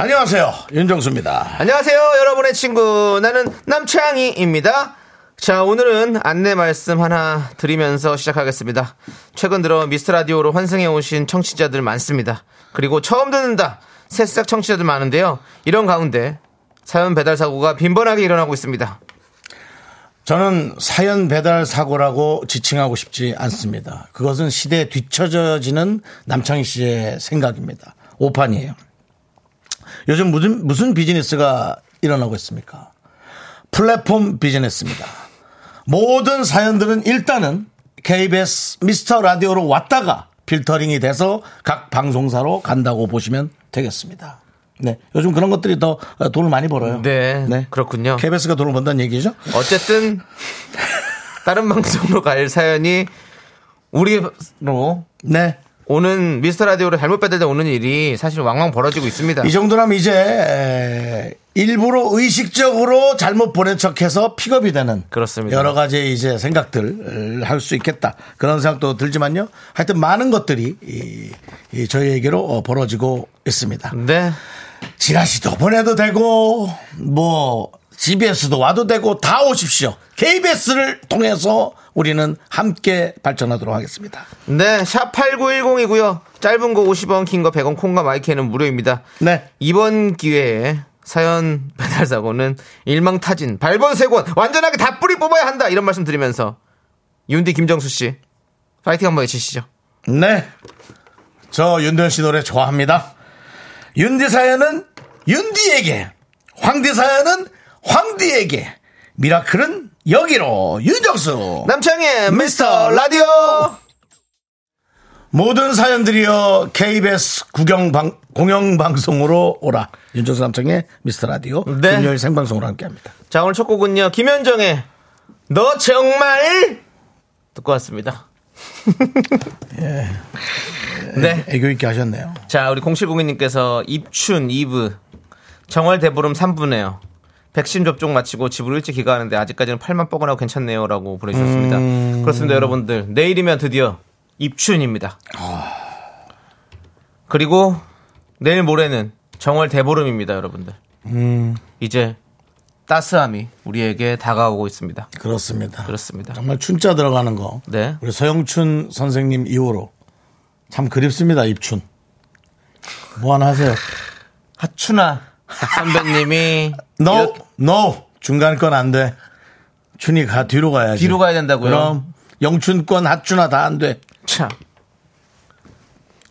안녕하세요. 윤정수입니다. 안녕하세요, 여러분의 친구. 나는 남창희입니다. 자, 오늘은 안내 말씀 하나 드리면서 시작하겠습니다. 최근 들어 미스터 라디오로 환승해 오신 청취자들 많습니다. 그리고 처음 듣는다. 새싹 청취자들 많은데요. 이런 가운데 사연 배달 사고가 빈번하게 일어나고 있습니다. 저는 사연 배달 사고라고 지칭하고 싶지 않습니다. 그것은 시대에 뒤처져지는 남창희 씨의 생각입니다. 오판이에요. 요즘 무슨, 무슨 비즈니스가 일어나고 있습니까? 플랫폼 비즈니스입니다. 모든 사연들은 일단은 KBS 미스터 라디오로 왔다가 필터링이 돼서 각 방송사로 간다고 보시면 되겠습니다. 네. 요즘 그런 것들이 더 돈을 많이 벌어요. 네, 그렇군요. KBS가 돈을 번다는 얘기죠? 어쨌든 다른 방송으로 갈 사연이 우리로 네. 오는 미스터 라디오로 잘못 배달돼 오는 일이 사실 왕왕 벌어지고 있습니다. 이 정도라면 이제 에, 일부러 의식적으로 잘못 보낸 척해서 픽업이 되는 그렇습니다. 여러 가지 이제 생각들 할 수 있겠다 그런 생각도 들지만요. 하여튼 많은 것들이 이, 이 저희에게로 어, 벌어지고 있습니다. 네. 지라시도 보내도 되고 뭐 GBS도 와도 되고 다 오십시오. KBS를 통해서 우리는 함께 발전하도록 하겠습니다. 네, 샵 8910이고요. 짧은 거 50원, 긴 거 100원, 콩과 마이크는 무료입니다. 네. 이번 기회에 사연 배달 사고는 일망타진, 발본세권 완전하게 다 뿌리 뽑아야 한다. 이런 말씀 드리면서 윤디 김정수 씨 파이팅 한번 해주시죠. 네. 저 윤도현 씨 노래 좋아합니다. 윤디 사연은 윤디에게, 황디 사연은 황디에게, 미라클은 여기로 윤정수. 남창의 미스터 라디오. 모든 사연들이여 KBS 구경 공영 방송으로 오라. 윤정수 남창의 미스터 라디오 네. 금요일 생방송으로 함께합니다. 자, 오늘 첫 곡은요. 김현정의 너 정말 듣고 왔습니다. 네. 애교 있게 하셨네요. 자, 우리 0702님께서 입춘 2부 정월 대보름 3부네요. 백신 접종 마치고 집으로 일찍 귀가하는데 아직까지는 팔만 뻐근하고 괜찮네요라고 보내주셨습니다. 음. 그렇습니다, 여러분들. 내일이면 드디어 입춘입니다. 그리고 내일 모레는 정월 대보름입니다, 여러분들. 음. 이제 따스함이 우리에게 다가오고 있습니다. 그렇습니다. 그렇습니다. 정말 춘자 들어가는 거. 네. 우리 서영춘 선생님 이후로 참 그립습니다, 입춘. 뭐 하나 하세요. 하춘아 선배님이 No, 이렇게 no. 중간 건 안 돼. 춘이 가, 뒤로 가야지. 뒤로 가야 된다고요? 그럼 영춘권, 핫춘아 다 안 돼. 참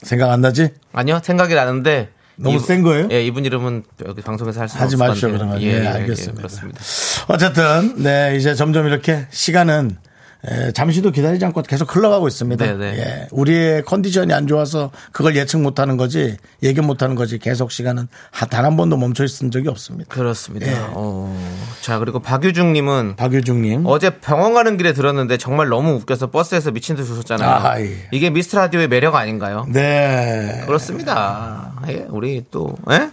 생각 안 나지? 아니요 생각이 나는데 너무 이분- 센 거예요? 예, 이분 이름은 여기 방송에서 할수 하지 없을 것 마십시오, 같아요. 그러면. 예, 알겠습니다. 그렇습니다. 어쨌든, 네, 이제 점점 이렇게 시간은 에, 잠시도 기다리지 않고 계속 흘러가고 있습니다. 네네. 예, 우리의 컨디션이 안 좋아서 그걸 예측 못 하는 거지, 예견 못 하는 거지, 계속 시간은 단 한 번도 멈춰 있은 적이 없습니다. 그렇습니다. 예. 어, 자 그리고 박유중님은 박유중님. 어제 병원 가는 길에 들었는데 정말 너무 웃겨서 버스에서 미친 듯이 웃었잖아요. 아, 예. 이게 미스터 라디오의 매력 아닌가요? 네. 그렇습니다. 예, 우리 또 예?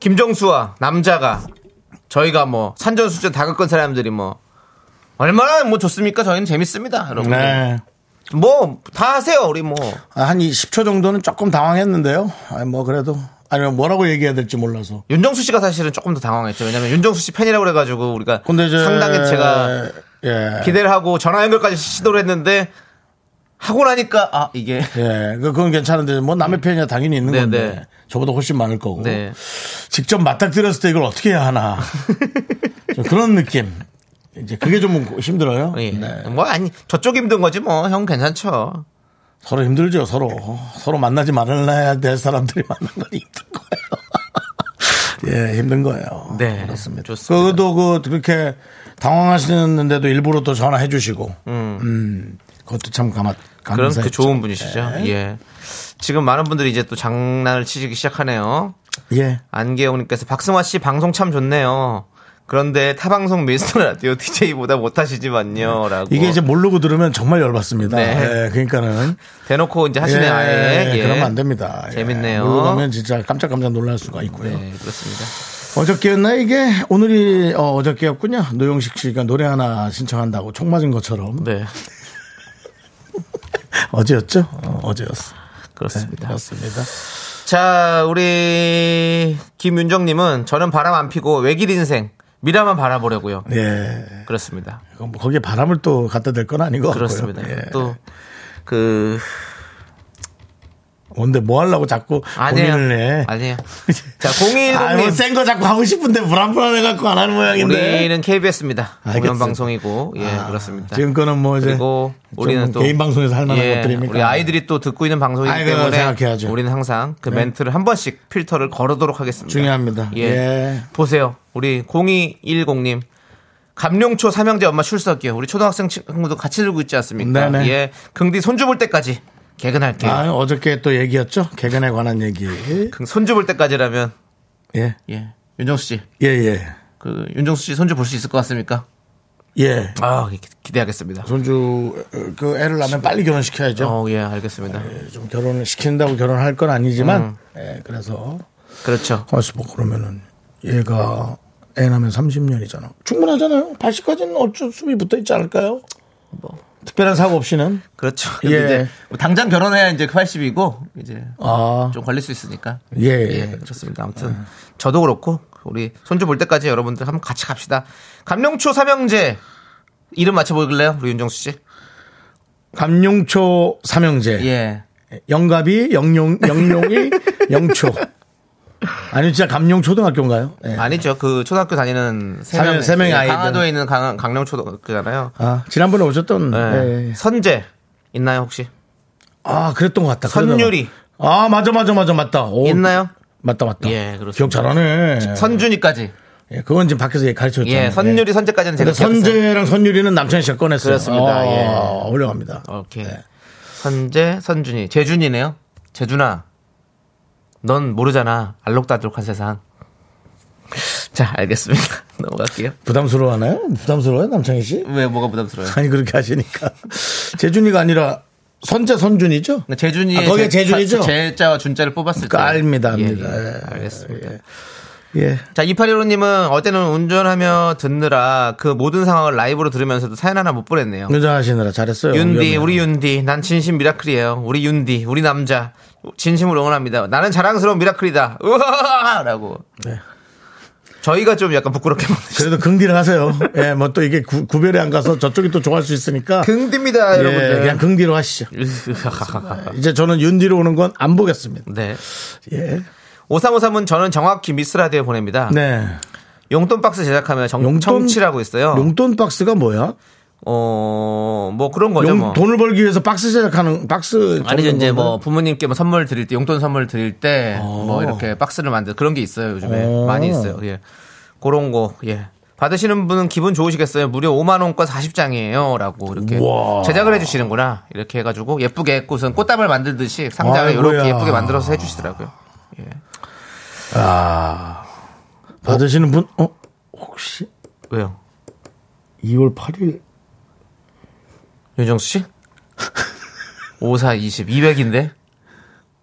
김정수와 남자가 저희가 뭐 산전수전 다 겪은 사람들이 뭐 얼마나 뭐 좋습니까? 저희는 재밌습니다, 여러분. 네. 뭐 다 하세요, 우리 뭐. 아, 한 10초 정도는 조금 당황했는데요. 아니, 뭐, 그래도. 아니면 뭐라고 얘기해야 될지 몰라서. 윤정수 씨가 사실은 조금 더 당황했죠. 왜냐면 윤정수 씨 팬이라고 그래가지고 우리가 근데 이제. 상당히 제가 예. 기대를 하고 전화 연결까지 시도를 했는데 하고 나니까 아 이게 예, 그- 그건 괜찮은데, 뭐 남의 편이야 당연히 있는 네, 건데, 네. 저보다 훨씬 많을 거고. 네. 직접 맞닥뜨렸을 때 이걸 어떻게 해야 하나. 좀 그런 느낌. 이제 그게 좀 힘들어요. 예. 네. 뭐 아니 저쪽 힘든 거지 뭐 형 괜찮죠. 서로 힘들죠, 서로. 서로 만나지 말아야 될 사람들이 만난 건 힘든 거예요. 예, 힘든 거예요. 네, 그렇습니다. 좋습니다. 그것도 그, 그렇게 당황하시는데도 일부러 또 전화해 주시고. 음. 그것도 참 감아, 그런. 그 좋은 분이시죠. 네. 예. 지금 많은 분들이 이제 또 장난을 치기 시작하네요. 예. 안계영님께서 박승화 씨 방송 참 좋네요. 그런데 타방송 미스터 라디오 DJ보다 못하시지만요.라고 이게 이제 모르고 들으면 정말 열받습니다. 네. 예, 그러니까는 대놓고 이제 하시네 예, 아예. 예. 그러면 안 됩니다. 예. 재밌네요. 모르고 가면 진짜 깜짝깜짝 놀랄 수가 있고요. 네, 그렇습니다. 어저께였나 이게 오늘이 어, 어저께였군요. 노영식 씨가 노래 하나 신청한다고 총 맞은 것처럼 네, 어제였죠? 어, 어제였어. 그렇습니다. 그렇습니다. 자, 우리 김윤정님은 저는 바람 안 피고 외길 인생 미라만 바라보려고요. 예. 그렇습니다. 뭐 거기에 바람을 또 갖다 댈 건 아니고 그렇습니다. 예. 또그 뭔데 뭐 하려고 자꾸 아니에요. 고민을 해. 아니에요. 자, 아, 010님. 센거 자꾸 하고 싶은데 불안불안해 갖고 안 하는 모양인데. 우리는 KBS입니다. 공연. 방송이고, 예, 아, 그렇습니다. 지금 거는 뭐 이제 그리고 우리는 좀또 개인 방송에서 할 만한 예, 것들입니까? 우리 아이들이 또 듣고 있는 방송이기 아이, 때문에 생각해야죠. 우리는 항상 그 네. 멘트를 한 번씩 필터를 걸어도록 하겠습니다. 중요합니다. 예. 예. 보세요. 우리 0210님. 감룡초 삼형제 엄마 출석이요. 우리 초등학생 친구도 같이 들고 있지 않습니까? 네네. 예. 긍디 손주 볼 때까지 개근할게요. 아, 어저께 또 얘기였죠? 개근에 관한 얘기. 그 손주 볼 때까지라면 예. 예. 윤정수 씨. 예, 예. 그 윤정수 씨 손주 볼 수 있을 것 같습니까? 예. 아, 기- 기대하겠습니다. 손주, 어, 그 애를 낳으면 빨리 결혼시켜야죠. 어, 예, 알겠습니다. 좀 결혼을 시킨다고 결혼할 건 아니지만, 음. 예, 그래서, 그렇죠. 가만있어 봐. 그러면은, 얘가 애 낳으면 30년이잖아. 충분하잖아요. 80까지는 어쩔 수이 붙어 있지 않을까요? 뭐. 특별한 사고 없이는. 그렇죠. 예. 이제 뭐 당장 결혼해야 이제 80이고 이제 아, 좀 걸릴 수 있으니까. 예. 예, 그렇습니다. 아무튼 저도 그렇고 우리 손주 볼 때까지 여러분들 한번 같이 갑시다. 감룡초 삼형제 이름 맞춰 보길래요, 우리 윤정수 씨? 감룡초 삼형제. 예. 영갑이, 영용, 영용이, 영초. 아니, 진짜 감룡 초등학교인가요? 예. 아니죠. 그 초등학교 다니는 세 명- 명의 예, 아이들. 강화도에 있는 강, 강릉 초등학교잖아요. 아, 지난번에 오셨던. 예. 예, 예. 선재 있나요 혹시? 아, 그랬던 것 같다. 선율이. 아, 맞아, 맞아, 맞아, 맞다. 오, 있나요? 맞다, 맞다. 예, 그렇습니다. 기억 잘하네. 선준이까지. 예, 그건 지금 밖에서 가르쳐 줬잖아요. 예, 선율이 선재까지는 제가 선재랑 선율이는 남창희 씨가 꺼냈어요. 그렇습니다. 아, 예. 훌륭합니다. 오케이. 선재, 선준이. 재준이네요. 재준아. 넌 모르잖아. 알록달록한 세상. 자, 알겠습니다. 넘어갈게요. 부담스러워 하나요? 부담스러워요, 남창희 씨? 왜 뭐가 부담스러워요? 아니, 그렇게 하시니까. 재준이가 아니라 선재 선준이죠? 재준이의 아, 거기가 제- 재준이죠? 제자와 준자를 뽑았을 때. 그 압니다, 예, 압니다. 예, 예. 알겠습니다. 예. 자, 2815님은 어제는 운전하며 듣느라 그 모든 상황을 라이브로 들으면서도 사연 하나 못 보냈네요. 운전하시느라 잘했어요. 윤디, 위험해요. 우리 윤디, 난 진심 미라클이에요. 우리 윤디, 우리 남자, 진심으로 응원합니다. 나는 자랑스러운 미라클이다. 으아! 라고. 네. 저희가 좀 약간 부끄럽게. 그래도 긍디를 하세요. 예, 뭐 또 이게 구, 구별이 안 가서 저쪽이 또 좋아할 수 있으니까. 긍디입니다, 예, 여러분들. 그냥 긍디로 하시죠. 이제 저는 윤디로 오는 건 안 보겠습니다. 네. 예. 5353은 저는 정확히 미스라디오 보냅니다. 네. 용돈 박스 제작하며 정, 용돈- 청취라고 있어요. 용돈 박스가 뭐야? 어, 뭐 그런 거죠, 용, 뭐. 돈을 벌기 위해서 박스 제작하는 박스. 아니죠, 이제? 뭐 부모님께 뭐 선물 드릴 때, 용돈 선물 드릴 때, 뭐 이렇게 박스를 만들 그런 게 있어요, 요즘에. 어. 많이 있어요, 예. 그런 거, 예. 받으시는 분은 기분 좋으시겠어요. 무려 5만 원권 40장이에요. 라고 이렇게 우와. 제작을 해주시는구나. 이렇게 해가지고 예쁘게 꽃은 꽃다발 만들듯이 상자를 아이고야. 이렇게 예쁘게 만들어서 해주시더라고요. 아. 받으시는 분, 어? 혹시 왜요? 2월 8일 윤정수 씨? 54, 20, 200인데?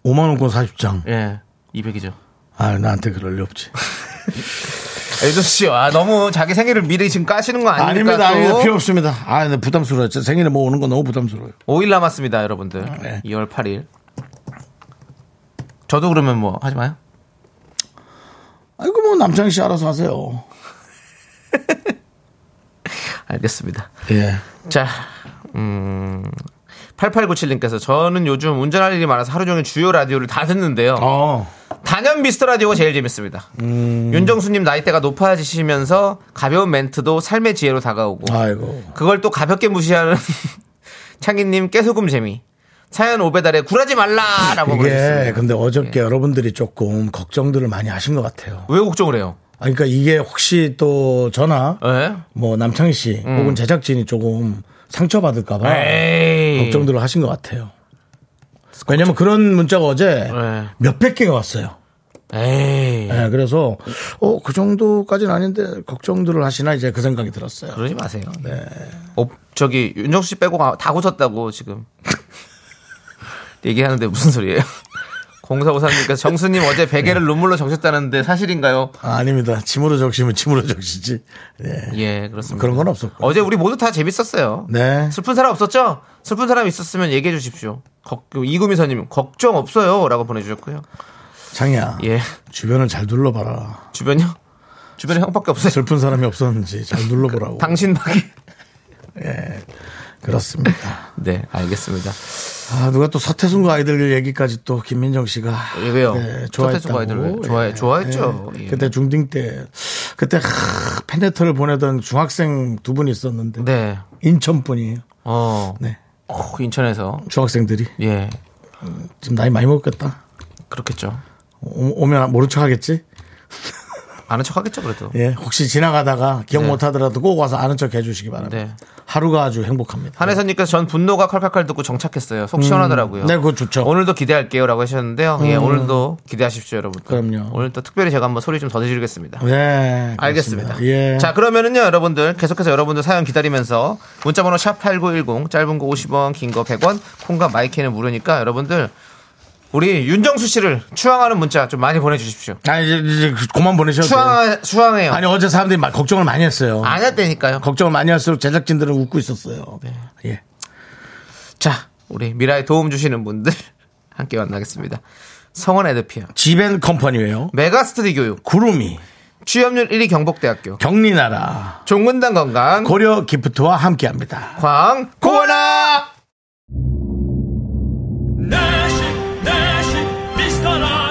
5만원권 40장. 예, 200이죠. 아, 나한테 그럴 리 없지. 윤정수 씨, 아, 너무 자기 생일을 미리 지금 까시는 거 아닙니까? 아닙니다, 또? 아닙니다. 필요 없습니다. 아, 근데 부담스러워요. 저 생일에 뭐 오는 거 너무 부담스러워요. 5일 남았습니다, 여러분들. 네. 2월 8일. 저도 그러면 뭐 하지 마요? 아이고, 뭐, 남창희 씨 알아서 하세요. 알겠습니다. 예. 자, 음. 8897님께서 저는 요즘 운전할 일이 많아서 하루 종일 주요 라디오를 다 듣는데요. 어. 단연 미스터 라디오가 제일 재밌습니다. 음. 윤정수님 나이대가 높아지시면서 가벼운 멘트도 삶의 지혜로 다가오고 아이고. 그걸 또 가볍게 무시하는 창희님 깨소금 재미. 사연 오배달에 굴하지 말라라고 이게. 근데 어저께 여러분들이 조금 걱정들을 많이 하신 것 같아요. 왜 걱정을 해요? 아, 그러니까 이게 혹시 또 전화, 예? 뭐 남창희 씨 음. 혹은 제작진이 조금 상처받을까봐. 걱정들을 하신 것 같아요. 왜냐면 그런 문자가 어제 네. 몇백 개가 왔어요. 에이. 예, 그래서 어, 그 정도까지는 아닌데 걱정들을 하시나 이제 그 생각이 들었어요. 그러지 마세요. 어, 저기 윤정수 씨 빼고 다 웃었다고 지금 얘기하는데 무슨 소리예요? 공사오사님께서 정수님 어제 베개를 눈물로 적셨다는데 사실인가요? 아, 아닙니다. 침으로 적시면 침으로 적시지. 예. 예, 그렇습니다. 그런 건 없었고. 어제 우리 모두 다 재밌었어요. 네. 슬픈 사람 없었죠? 슬픈 사람 있었으면 얘기해 주십시오. 걱- 이구미선님 걱정 없어요라고 보내주셨고요. 장이야. 예, 주변을 잘 둘러봐라. 주변요? 주변에 형밖에 없어요. 슬픈 사람이 없었는지 잘 둘러보라고. 당신밖에. 그렇습니다. 네, 알겠습니다. 아, 누가 또 서태순과 아이들 얘기까지 또 김민정 씨가 예, 왜요? 네, 서태순과 좋아했다고. 아이들 좋아해- 좋아했죠. 예. 예. 그때 중딩 때 그때 하, 팬레터를 보내던 중학생 두 분이 있었는데 네, 인천 분이에요. 어, 네. 어, 인천에서 중학생들이 예, 지금 나이 많이 먹겠다. 그렇겠죠. 오, 면 모른 척 하겠지? 아는 척 하겠죠, 그래도. 예, 혹시 지나가다가 기억 네. 못 하더라도 꼭 와서 아는 척 해주시기 바랍니다. 네. 하루가 아주 행복합니다. 한혜선님께서 전 분노가 칼칼칼 듣고 정착했어요. 속 시원하더라고요. 네, 그거 좋죠. 오늘도 기대할게요 라고 하셨는데요. 예, 오늘도 기대하십시오, 여러분. 그럼요. 오늘 또 특별히 제가 한번 소리 좀더 지르겠습니다. 네, 알겠습니다. 예. 자, 그러면은요, 여러분들 계속해서 여러분들 사연 기다리면서 문자번호 샵8910 짧은 거 50원, 긴 거 100원, 콩과 마이크는 무료니까 여러분들 우리 윤정수 씨를 추앙하는 문자 좀 많이 보내주십시오. 아, 이제, 이제 그만 보내셔도. 추앙, 추앙해요. 아니, 어제 사람들이 막 걱정을 많이 했어요. 안 했다니까요. 걱정을 많이 할수록 제작진들은 웃고 있었어요. 예. 자, 우리 미라에 도움 주시는 분들 함께 만나겠습니다. 성원애드피아, 지벤 컴퍼니웨어, 메가스터디 교육, 구름이, 취업률 1위 경복대학교, 경리나라, 종근당 건강, 고려 기프트와 함께 합니다. 광, 고원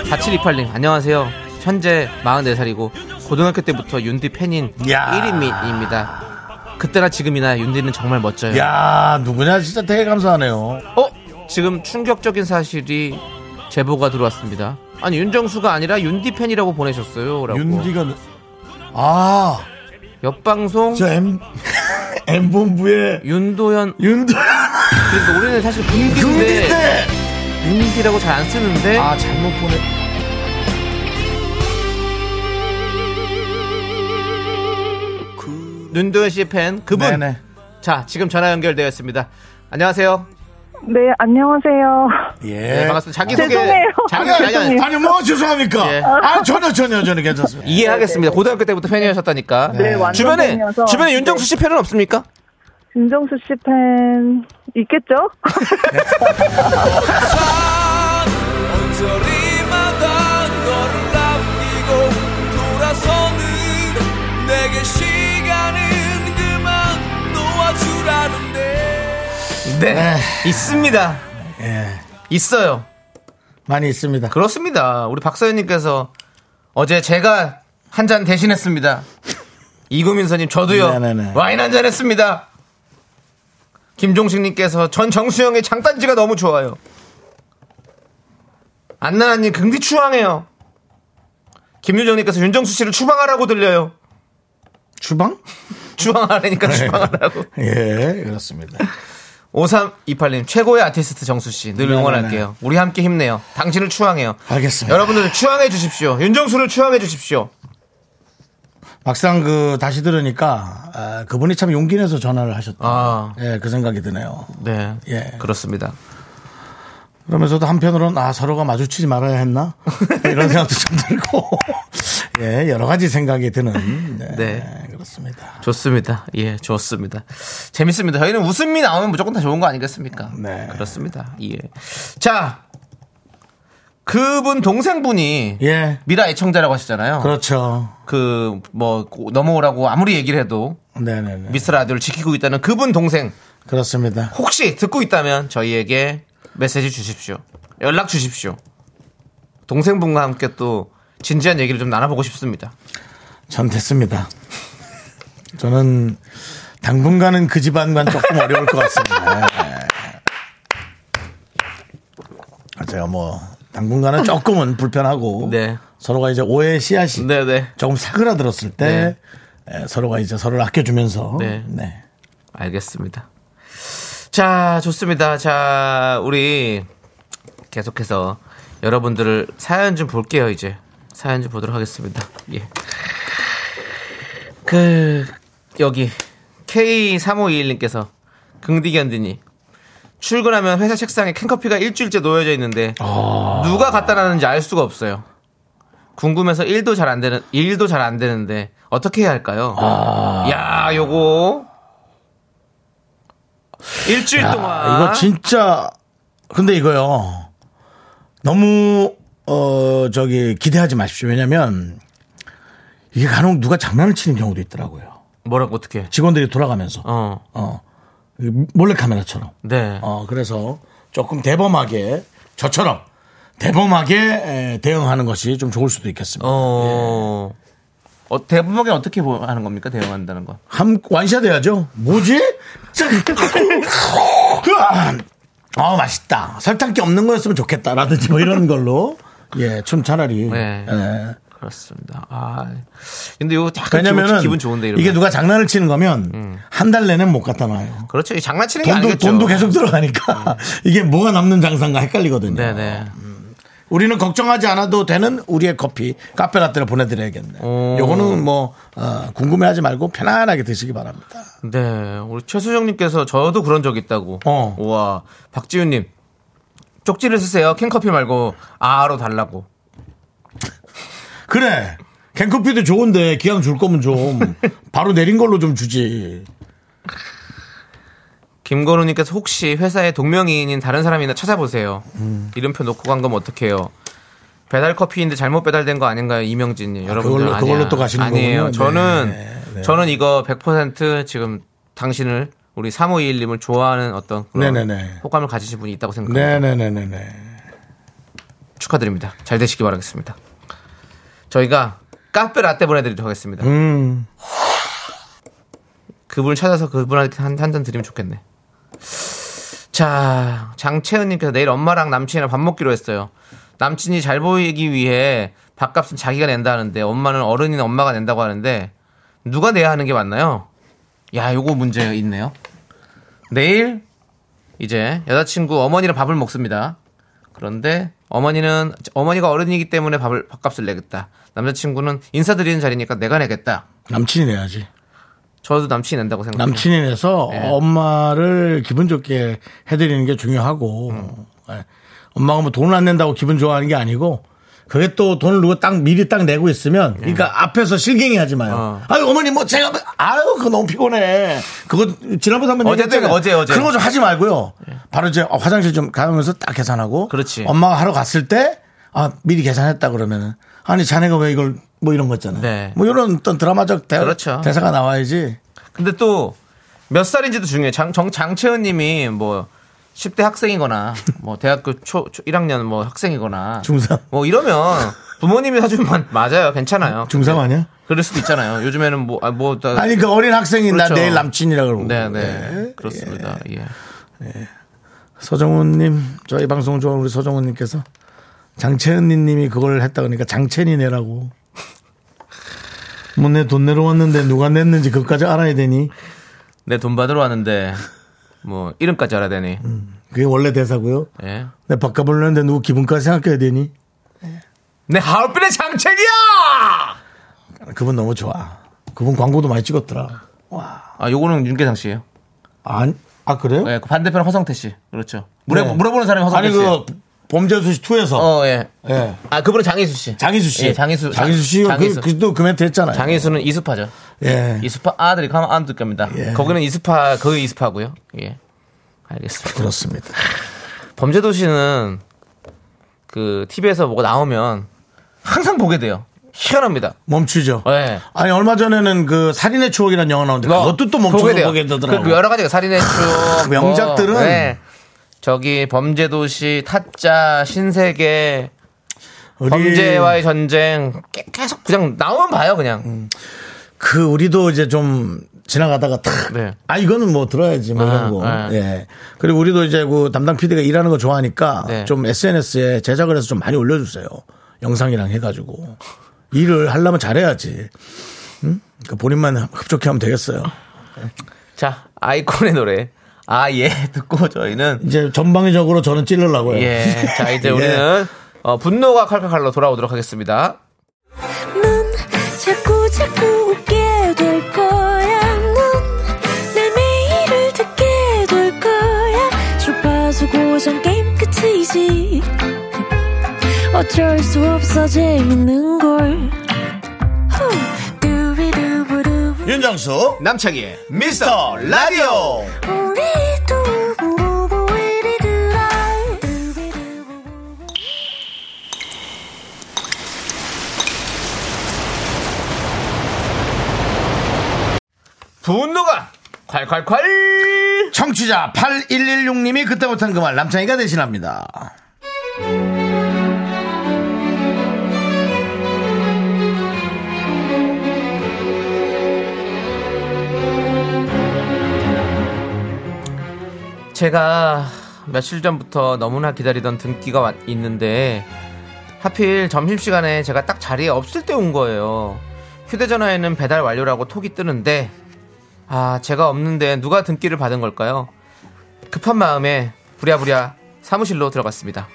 4728님, 안녕하세요. 현재 44살이고, 고등학교 때부터 윤디 팬인 야. 1인입니다. 그때나 지금이나 윤디는 정말 멋져요. 야 누구냐, 진짜 되게 감사하네요. 어? 지금 충격적인 사실이 제보가 들어왔습니다. 아니, 윤정수가 아니라 윤디 팬이라고 보내셨어요. 라고. 윤디가, 아, 옆방송 저 M, M본부의 윤도현. 윤도, 그러니까 우리는 사실 윤디인데 윤디인데! 윤디라고 잘 안 쓰는데 아, 잘못 보내. 윤도현 씨의 팬 그분. 네네. 자, 지금 전화 연결되어 있습니다. 안녕하세요. 네, 안녕하세요. 예. 네, 반갑습니다. 자기소개. 죄송해요. 자기, 아니, 아니, 아니, 아니, 뭐, 죄송합니까? 예. 아, 전혀, 전혀, 전혀 괜찮습니다. 이해하겠습니다. 고등학교 때부터 팬이셨다니까. 네, 완전 주변에 팬이어서. 주변에 윤정수 씨 팬은 없습니까? 윤정수 씨 팬 있겠죠? 놓아주라는데 네, 있습니다. 예. 있어요. 많이 있습니다. 그렇습니다. 우리 박서연님께서 어제 제가 한 잔 대신했습니다. 이구민서님 저도요. 네네네. 와인 한 잔 했습니다. 김종식님께서 전 정수영의 장단지가 너무 좋아요. 안나나님 긍디 추앙해요. 김유정님께서 윤정수 씨를 추방하라고 들려요. 주방? 추방하라니까 추방하라고. 예, 그렇습니다. 5328님 최고의 아티스트 정수 씨늘 네네네. 응원할게요. 우리 함께 힘내요. 당신을 추앙해요. 알겠습니다. 여러분들 추앙해 주십시오. 윤정수를 추앙해 주십시오. 막상 그 다시 들으니까 아, 그분이 참 용기 내서 전화를 하셨다. 아. 예, 그 생각이 드네요. 네. 예. 그렇습니다. 그러면서도 한편으로는 아 서로가 마주치지 말아야 했나 이런 생각도 좀 들고 예 여러 가지 생각이 드는 네, 네. 그렇습니다. 좋습니다. 예, 좋습니다. 재밌습니다. 저희는 웃음이 나오면 무조건 다 좋은 거 아니겠습니까? 네. 그렇습니다. 예. 자, 그분 동생분이 예 미라 애청자라고 하시잖아요. 그렇죠. 그, 뭐, 넘어오라고 아무리 얘기를 해도 네네네 미스 라디오를 지키고 있다는 그분 동생 그렇습니다. 혹시 듣고 있다면 저희에게 메시지 주십시오. 연락 주십시오. 동생분과 함께 또 진지한 얘기를 좀 나눠보고 싶습니다. 전 됐습니다. 저는 당분간은 그 집안과는 조금 어려울 것 같습니다. 예. 제가 뭐 당분간은 조금은 불편하고 네. 서로가 이제 오해 씨앗이 네 네. 조금 사그라들었을 때 에, 서로가 이제 서로를 아껴주면서 네. 네. 알겠습니다. 자, 좋습니다. 자, 우리 계속해서 여러분들을 사연 좀 볼게요, 이제. 사연 좀 보도록 하겠습니다. 예. 그, 여기, K3521님께서, 긍디견디니, 출근하면 회사 책상에 캔커피가 일주일째 놓여져 있는데, 누가 갖다 놨는지 알 수가 없어요. 궁금해서 일도 잘 안 되는, 일도 잘 안 되는데, 어떻게 해야 할까요? 야, 요거. 일주일 야, 동안. 이거 진짜 근데 이거요. 너무 어 저기 기대하지 마십시오. 왜냐면 이게 간혹 누가 장난을 치는 경우도 있더라고요. 뭐라고 어떻게? 직원들이 돌아가면서 어, 어 몰래 카메라처럼. 네. 어 그래서 조금 대범하게 저처럼 대범하게 에, 대응하는 것이 좀 좋을 수도 있겠습니다. 어, 어 대부분이 어떻게 보- 하는 겁니까? 대응한다는 거. 한 완샷 해야죠. 뭐지? 아 맛있다. 설탕기 없는 거였으면 좋겠다라든지 뭐 이런 걸로 예, 좀 차라리 네. 예. 그렇습니다. 아, 근데 이거 약간 왜냐면은 기분, 좋은데 이러면. 이게 누가 장난을 치는 거면 한달 내내 못 갖다 놔요. 그렇죠. 이 장난치는 게 돈도 아니겠죠. 돈도 계속 들어가니까 이게 뭐가 남는 장사인가 헷갈리거든요. 네네. 우리는 걱정하지 않아도 되는 우리의 커피 카페라떼를 보내드려야겠네. 오. 요거는 뭐 어, 궁금해하지 말고 편안하게 드시기 바랍니다. 네. 우리 최수정님께서 저도 그런 적 있다고. 어. 우와. 박지훈님. 쪽지를 쓰세요. 캔커피 말고 아로 달라고. 그래. 캔커피도 좋은데 기왕 줄 거면 좀 바로 내린 걸로 좀 주지. 김건우님께서 혹시 회사에 동명이인인 다른 사람이나 찾아보세요. 음. 이름표 놓고 간 거면 어떡해요? 배달 커피인데 잘못 배달된 거 아닌가요, 이명진님? 여러분들 그걸로- 아니야. 그걸로 또 가시는 아니에요. 거군요. 저는 네, 네. 저는 이거 100% 지금 당신을 우리 3521님을 좋아하는 어떤 그런 네네네. 호감을 가지신 분이 있다고 생각합니다. 네네네네네. 축하드립니다. 잘 되시기 바라겠습니다. 저희가 카페 라떼 보내드리도록 하겠습니다. 음. 그분을 찾아서 그분한테 한 잔 드리면 좋겠네. 자, 장채은님께서 내일 엄마랑 남친이랑 밥 먹기로 했어요. 남친이 잘 보이기 위해 밥값은 자기가 낸다는데 엄마는 어른인 엄마가 낸다고 하는데 누가 내야 하는 게 맞나요? 야, 요거 문제 있네요. 내일 이제 여자친구 어머니랑 밥을 먹습니다. 그런데 어머니는 어머니가 어른이기 때문에 밥을 밥값을 내겠다. 남자친구는 인사드리는 자리니까 내가 내겠다. 남친이 내야지. 저도 남친이 낸다고 생각해요. 남친이 내서 네. 엄마를 기분 좋게 해드리는 게 중요하고 음. 예. 엄마가 뭐 돈을 안 낸다고 기분 좋아하는 게 아니고 그게 또 돈을 누가 딱 미리 딱 내고 있으면 그러니까 앞에서 실갱이 하지 마요. 네. 어. 아유 어머니 뭐 제가 뭐- 아유 그거 너무 피곤해. 그거 지난번에 한번 어제 얘기했잖아요. 어제, 어제. 그런 거 좀 하지 말고요. 바로 이제 어, 화장실 좀 가면서 딱 계산하고 그렇지. 엄마가 하러 갔을 때 아, 미리 계산했다 그러면은 아니 자네가 왜 이걸 뭐 이런 거 있잖아요. 네. 뭐 이런 어떤 드라마적 대, 그렇죠. 대사가 나와야지. 근데 또 몇 살인지도 중요해. 장, 정, 장채은 님이 뭐 10대 학생이거나 뭐 대학교 초, 초 1학년 뭐 학생이거나 중3. 뭐 이러면 부모님이 사주면 맞아요. 괜찮아요. 중3 아니야? 그럴 수도 있잖아요. 요즘에는 뭐, 아, 뭐, 다- 아니 그 어린 학생이 그렇죠. 나 내일 남친이라 그러고. 네, 네. 예. 그렇습니다. 예. 서정훈님 저희 방송 좋아하는 우리 서정훈님께서 장채은님이 그걸 했다 그러니까 장채니 내라고. 뭐 내 돈 내러 왔는데 누가 냈는지 그것까지 알아야 되니 내 돈 받으러 왔는데 뭐 이름까지 알아야 되니. 그게 원래 대사고요. 예. 내 바꿔 려는데 누구 기분까지 생각해야 되니 내 하얼빈의 장채기야! 그분 너무 좋아. 그분 광고도 많이 찍었더라. 와. 아, 요거는 윤계상 씨예요. 아, 아 그래요? 예, 그 반대편 허성태 씨. 그렇죠. 물어, 네. 물어보는 사람이 허성태 아니 씨. 그 범죄수시 2에서 어, 예. 예. 아, 그분은 장희수 씨. 장희수 씨. 예, 장희수. 장희수 씨가 장희수. 그, 그도 그 멘트 했잖아요. 장희수는 이수파죠. 예. 이수파 아들이 가면 안 듣겁니다. 예. 거기는 이수파, 그 이수파고요. 예. 알겠습니다. 그렇습니다. 범죄도시는 그 TV에서 뭐가 나오면 항상 보게 돼요. 희한합니다. 멈추죠. 예. 아니 얼마 전에는 그 살인의 추억이라는 영화 나오는데 그것도 또 멈춰서 보게, 되더라고요. 그 여러 가지가 살인의 추억. 명작들은 뭐, 네. 저기 범죄도시, 타짜, 신세계, 우리 범죄와의 전쟁 깨- 계속 그냥 나오면 봐요 그냥. 그 우리도 이제 좀 지나가다가 탁. 네. 아 이거는 뭐 들어야지 뭐 이런 아, 거. 아. 예. 그리고 우리도 이제 그 담당 PD가 일하는 거 좋아하니까 네. 좀 SNS에 제작을 해서 좀 많이 올려주세요. 영상이랑 해가지고 일을 하려면 잘해야지. 응? 그 본인만 흡족해 하면 되겠어요. 자 아이콘의 노래 아, 예. 듣고 저희는 이제 전방위적으로 저는 찌르려고요. 예. 자, 이제 예. 우리는 어, 분노가 칼칼칼로 돌아오도록 하겠습니다. 넌 자꾸 자꾸 어쩔 수 없어 재밌는 걸. 윤정수 남창희의 미스터 라디오. 분노가 콸콸콸! 청취자 8116님이 그때 못한 그 말 남창희가 대신합니다. 제가 며칠 전부터 너무나 기다리던 등기가 왔- 있는데 하필 점심시간에 제가 딱 자리에 없을 때 온 거예요. 휴대전화에는 배달 완료라고 톡이 뜨는데 아 제가 없는데 누가 등기를 받은 걸까요? 급한 마음에 부랴부랴 사무실로 들어갔습니다.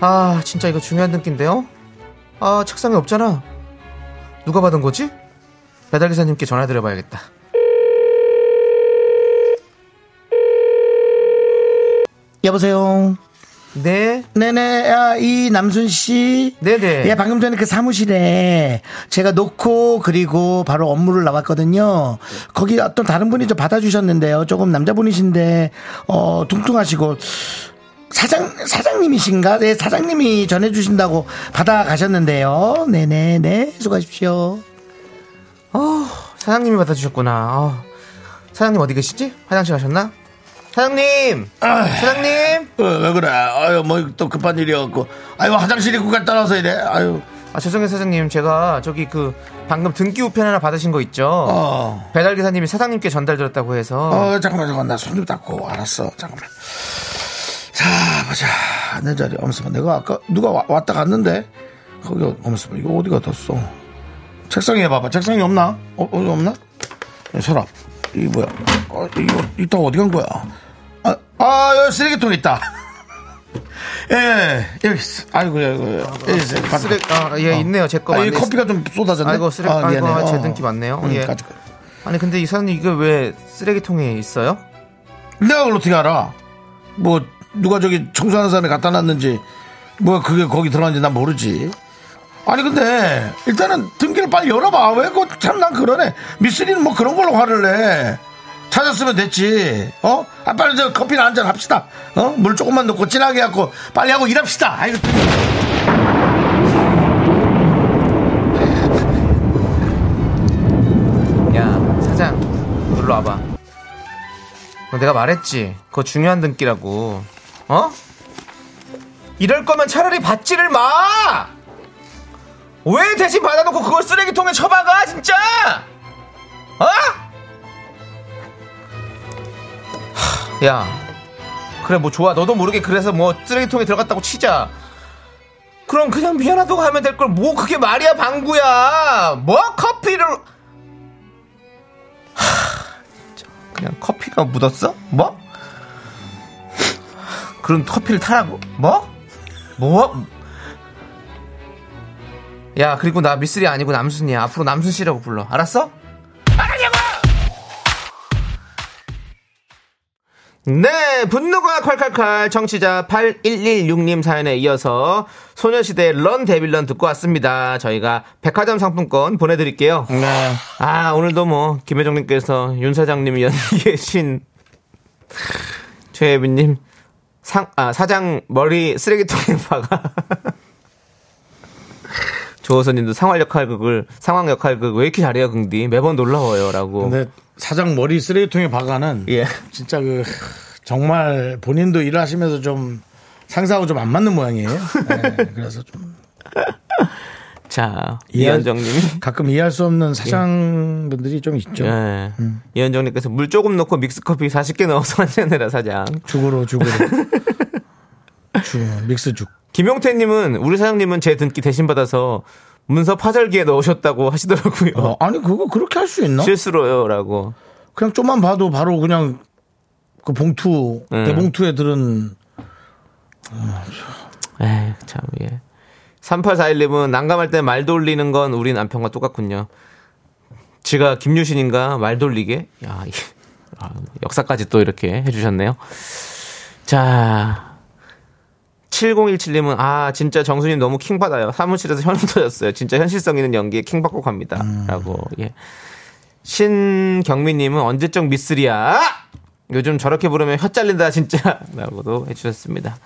아 진짜 이거 중요한 등기인데요? 아 책상에 없잖아. 누가 받은 거지? 배달기사님께 전화드려봐야겠다. 여보세요. 네, 네네, 아, 이 남순 씨. 네네. 예, 방금 전에 그 사무실에 제가 놓고 그리고 바로 업무를 나왔거든요. 거기 어떤 다른 분이 좀 받아주셨는데요. 조금 남자분이신데, 어, 뚱뚱하시고. 사장, 사장님이신가? 네, 사장님이 전해주신다고 받아가셨는데요. 네네네. 수고하십시오. 어, 사장님이 받아주셨구나. 어, 사장님 어디 계시지? 화장실 가셨나? 사장님! 사장님! 어, 왜 그래? 아유, 뭐 또 급한 일이었고. 아유, 화장실 입고 갔다 와서 이래. 아유, 아, 죄송해요, 사장님. 제가 저기 그 방금 등기 우편 하나 받으신 거 있죠? 어. 배달 기사님이 사장님께 전달드렸다고 해서. 어, 잠깐만, 잠깐만. 나 손 좀 닦고. 알았어. 잠깐만. 자, 보자. 내 자리. 엄수봐. 내가 아까 누가 와- 왔다 갔는데. 거기, 엄수봐. 이거 어디 가 뒀어? 책상에 봐봐. 책상에 없나? 어, 어디 없나? 야, 서랍. 이게 뭐야? 어, 이거, 이따 어디 간 거야? 아, 아, 여기 쓰레기통 있다. 예, 여기 있어. 아이고, 아이고, 여기 있어. 쓰레, 아, 예, 있네요. 제 거 아, 이. 커피가 좀 쏟아졌네. 아이고, 쓰레, 아이고, 미안해. 제 어. 등기 맞네요. 응, 예. 가져가. 아니, 근데 이 사장님 이거 왜 쓰레기통에 있어요? 내가 그걸 어떻게 알아? 뭐 누가 저기 청소하는 사람이 갖다 놨는지 뭐 그게 거기 들어갔는지 난 모르지. 아니 근데 일단은 등기를 빨리 열어봐. 왜 그거 참난 그러네. 미쓰리는 뭐 그런 걸로 화를 내. 찾았으면 됐지. 어? 아 빨리 저 커피나 한잔 합시다. 어? 물 조금만 넣고 진하게 갖고 빨리 하고 일합시다. 아이고. 야, 사장, 놀러 와봐. 너 내가 말했지. 그거 중요한 등기라고. 어? 이럴 거면 차라리 받지를 마! 왜 대신 받아놓고 그걸 쓰레기통에 처박아, 진짜! 어? 하, 야, 그래, 뭐 좋아. 너도 모르게 그래서 뭐 쓰레기통에 들어갔다고 치자. 그럼 그냥 미안하다고 하면 될 걸 뭐 그게 말이야, 방구야! 뭐 커피를. 그냥 커피가 묻었어? 뭐? 그런 커피를 타라고? 뭐? 뭐? 야 그리고 나 미쓰리 아니고 남순이야 앞으로 남순 씨라고 불러 알았어? 알았냐고! 네 분노가 콸콸콸 청취자 8116님 사연에 이어서 소녀시대 런 데빌런 듣고 왔습니다 저희가 백화점 상품권 보내드릴게요 네. 아 오늘도 뭐 김혜정님께서 윤 사장님이 연기에 신 최혜빈님 상, 아, 사장 머리 쓰레기통에 박아 조호선님도 상황 역할극을 상황 역할극 왜 이렇게 잘해요 긍디 매번 놀라워요라고 근데 사장 머리 쓰레기통에 박아는 예. 진짜 그 정말 본인도 일을 하시면서 좀 상사하고 좀 안 맞는 모양이에요. 네, 그래서 좀 자 이현정님이 가끔 이해할 수 없는 사장분들이 좀 있죠. 예. 이현정님께서 물 조금 넣고 믹스커피 40개 넣어서 한잔 해라 사장 죽으로 죽으로. 죽 믹스죽. 김용태님은 우리 사장님은 제 등기 대신 받아서 문서 파절기에 넣으셨다고 하시더라고요. 어, 아니 그거 그렇게 할 수 있나? 실수로요라고. 그냥 좀만 봐도 바로 그냥 그 봉투 음. 대봉투에 들은 에이, 참, 예. 3841님은 난감할 때 말 돌리는 건 우리 남편과 똑같군요. 지가 김유신인가 말 돌리게? 야, 아, 역사까지 또 이렇게 해주셨네요. 자. 7017님은 아 진짜 정수님 너무 킹 받아요 사무실에서 현우 터졌어요 진짜 현실성 있는 연기에 킹 받고 갑니다 라고 예 신경민님은 언제적 미쓰리야 요즘 저렇게 부르면 혀 잘린다 진짜 라고도 해주셨습니다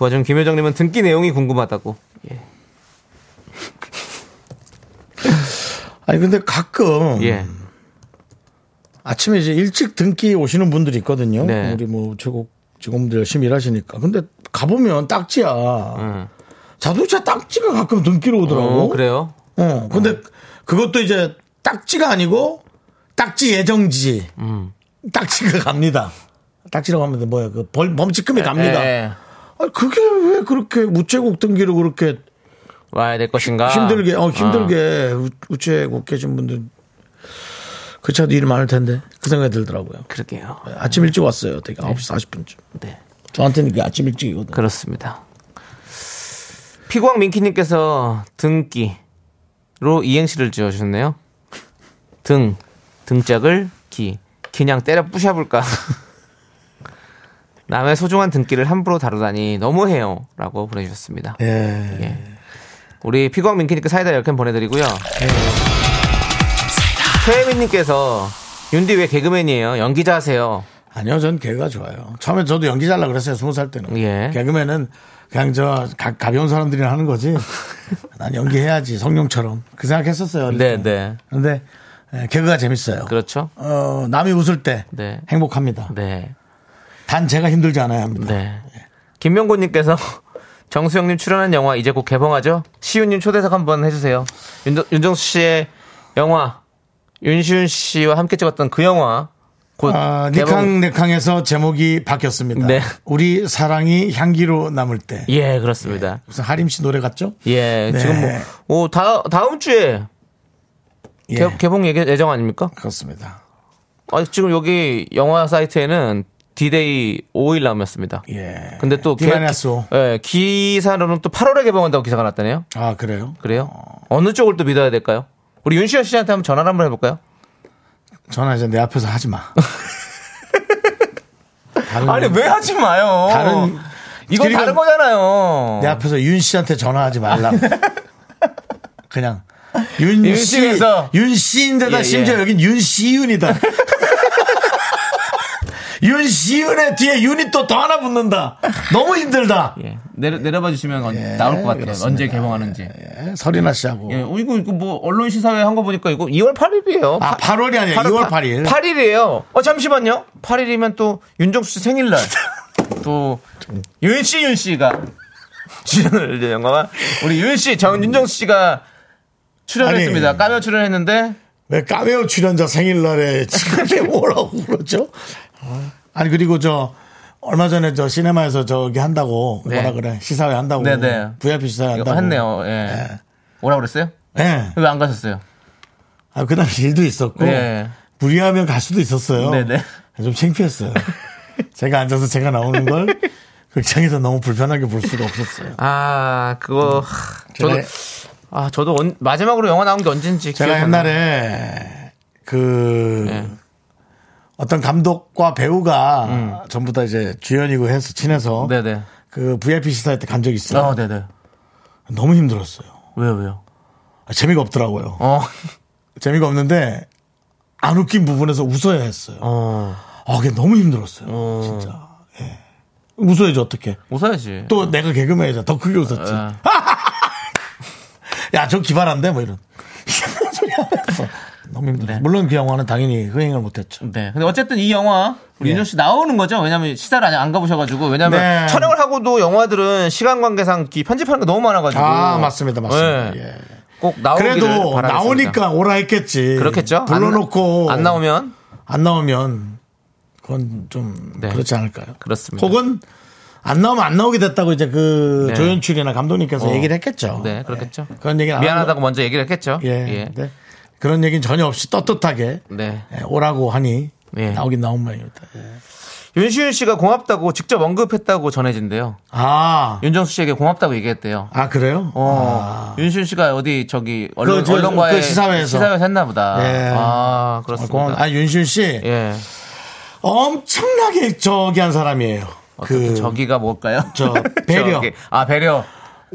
그 와중 김효정님은 등기 내용이 궁금하다고. 예. 아니 근데 가끔 예. 아침에 이제 일찍 등기 오시는 분들이 있거든요. 네. 우리 뭐 최고 직원들 열심히 일하시니까. 근데 가보면 딱지야. 음. 자동차 딱지가 가끔 등기로 오더라고. 어, 그래요? 어, 근데 그것도 이제 딱지가 아니고 딱지 예정지. 음. 딱지가 갑니다. 딱지라고 하면 뭐야 그 벌, 범칙금이 갑니다. 예. 아 그게 왜 그렇게 우체국 등기를 그렇게 와야 될 것인가? 힘들게 어 힘들게 우- 우체국 계신 분들 그 차도 일 많을 텐데 그 생각이 들더라고요. 그러게요. 아침 일찍 왔어요. 되게 9시 40분쯤. 네. 저한테는 그게 아침 일찍이거든요. 그렇습니다. 피광 민키님께서 등기로 이행시를 지어주셨네요. 등, 등짝을 기. 그냥 때려 부셔볼까. 남의 소중한 등기를 함부로 다루다니 너무해요. 라고 보내주셨습니다. 예. 예. 우리 피광 민키님께 사이다 10캔 보내드리고요. 최혜민님께서 윤디 왜 개그맨이에요? 연기자 하세요. 아니요, 전 개가 좋아요. 처음에 저도 연기 잘라 그랬어요. 스무 살 때는. 예. 개그맨은 그냥 저 가, 가벼운 사람들이 하는 거지. 난 연기해야지 성룡처럼 그 생각했었어요. 네, 때. 네. 근데 예, 개그가 재밌어요. 그렇죠. 어, 남이 웃을 때 네. 행복합니다. 네. 단 제가 힘들지 않아야 합니다. 네. 김명곤님께서 정수영님 출연한 영화 이제 곧 개봉하죠? 시윤님 초대석 한번 해주세요. 윤, 윤정수 씨의 영화 윤시윤 씨와 함께 찍었던 그 영화 곧 아. 니캉 네캉에서 제목이 바뀌었습니다. 네. 우리 사랑이 향기로 남을 때. 예, 그렇습니다. 무슨 하림 씨 노래 같죠? 예, 네. 지금 뭐, 오, 다, 다음 주에 예. 개, 개봉 예정, 아닙니까? 그렇습니다. 아, 지금 여기 영화 사이트에는 디데이 5일 남았습니다. 예. 근데 또 D마이너스 예, 기사로는 또 8월에 개봉한다고 기사가 났다네요. 아, 그래요? 그래요? 어느 쪽을 또 믿어야 될까요? 우리 윤시현 씨한테 한번 전화를 한번 해볼까요? 전화 이제 내 앞에서 하지 마. 아니 왜 하지 마요? 다른- 이건 다른 거잖아요. 내 앞에서 윤 씨한테 전화하지 말라. 그냥 윤 씨, 윤 씨에서. 윤 씨인데다 예, 심지어 예. 여긴 윤시윤이다. 윤시윤의 뒤에 윤이 또 더 하나 붙는다. 너무 힘들다. 예, 내려 내려봐 주시면 언- 예, 나올 것 같아요. 그렇습니다. 언제 개봉하는지. 예, 설이나 씨하고. 예, 어, 이거 이거 뭐 언론 시사회 한 거 보니까 이거 2월 8일이에요. 아, 8 월이 아니라 2월 8일. 8일이에요. 어 잠시만요. 8일이면 또 윤정수 씨 생일날. 또 윤 씨 윤 씨가 출연을 이제 영화가 우리 윤 씨, 정 윤정수 씨가 출연했습니다. 까며 출연했는데 왜 까메오 출연자 생일날에 지금 뭐라고 그러죠? 아니 그리고 저 얼마 전에 저 시네마에서 저기 한다고 네. 뭐라 그래 시사회 한다고 네네. VIP 시사회 이거 한다고 했네요. 예. 뭐라 그랬어요? 예. 왜 안 가셨어요? 아 그날 일도 있었고 네. 무리하면 갈 수도 있었어요. 네네. 좀 창피했어요. 제가 앉아서 제가 나오는 걸 극장에서 너무 불편하게 볼 수가 없었어요. 아 그거 하, 저도 아 저도 언- 마지막으로 영화 나온 게 언젠지 제가 나요. 옛날에 그 네. 어떤 감독과 배우가 전부 다 이제 주연이고 해서 친해서 음. 네네. 그 VIP 시사회 때 간 적이 있어요. 어, 네네. 너무 힘들었어요. 왜요, 왜요? 아, 재미가 없더라고요. 어, 재미가 없는데 안 웃긴 부분에서 웃어야 했어요. 어, 아, 그게 너무 힘들었어요. 어. 진짜. 예. 웃어야지 어떻게? 웃어야지. 또 내가 개그맨이자 더 크게 웃었지. 예. 야, 저 기발한데 뭐 이런. 이상한 소리 안 했어. 너무 힘들어. 네. 물론 그 영화는 당연히 흥행을 못했죠. 네. 근데 어쨌든 이 영화 우리 예. 윤정 씨 나오는 거죠? 왜냐면 시사를 아직 안 가보셔가지고 왜냐면 네. 촬영을 하고도 영화들은 시간 관계상 이 편집하는 게 너무 많아가지고. 아, 맞습니다, 맞습니다. 네. 예. 꼭 나오기를 그래도 바라겠습니다. 나오니까 오라 했겠지. 그렇겠죠. 불러놓고 안, 안 나오면 안 나오면 그건 좀 네. 그렇지 않을까요? 그렇습니다. 혹은 안 나오면 안 나오게 됐다고 이제 그 네. 조연출이나 감독님께서 어. 얘기를 했겠죠. 네, 그렇겠죠. 예. 그런 얘기 미안하다고 먼저 얘기를 했겠죠. 예. 예. 네. 그런 얘기는 전혀 없이 떳떳하게 네. 예, 오라고 하니 예. 나오긴 나온 모양입니다. 예. 윤시윤 씨가 고맙다고 직접 언급했다고 전해진대요. 아, 윤정수 씨에게 고맙다고 얘기했대요. 아 그래요? 어, 윤시윤 씨가 어디 저기 언론, 그 저- 언론과의 그 시사회에서. 했나 보다. 예. 아, 아, 그렇습니다. 고마워. 아 윤준 씨 예. 엄청나게 저기 한 사람이에요. 어떻게 그 저기가 뭘까요? 저 배려. 아, 배려.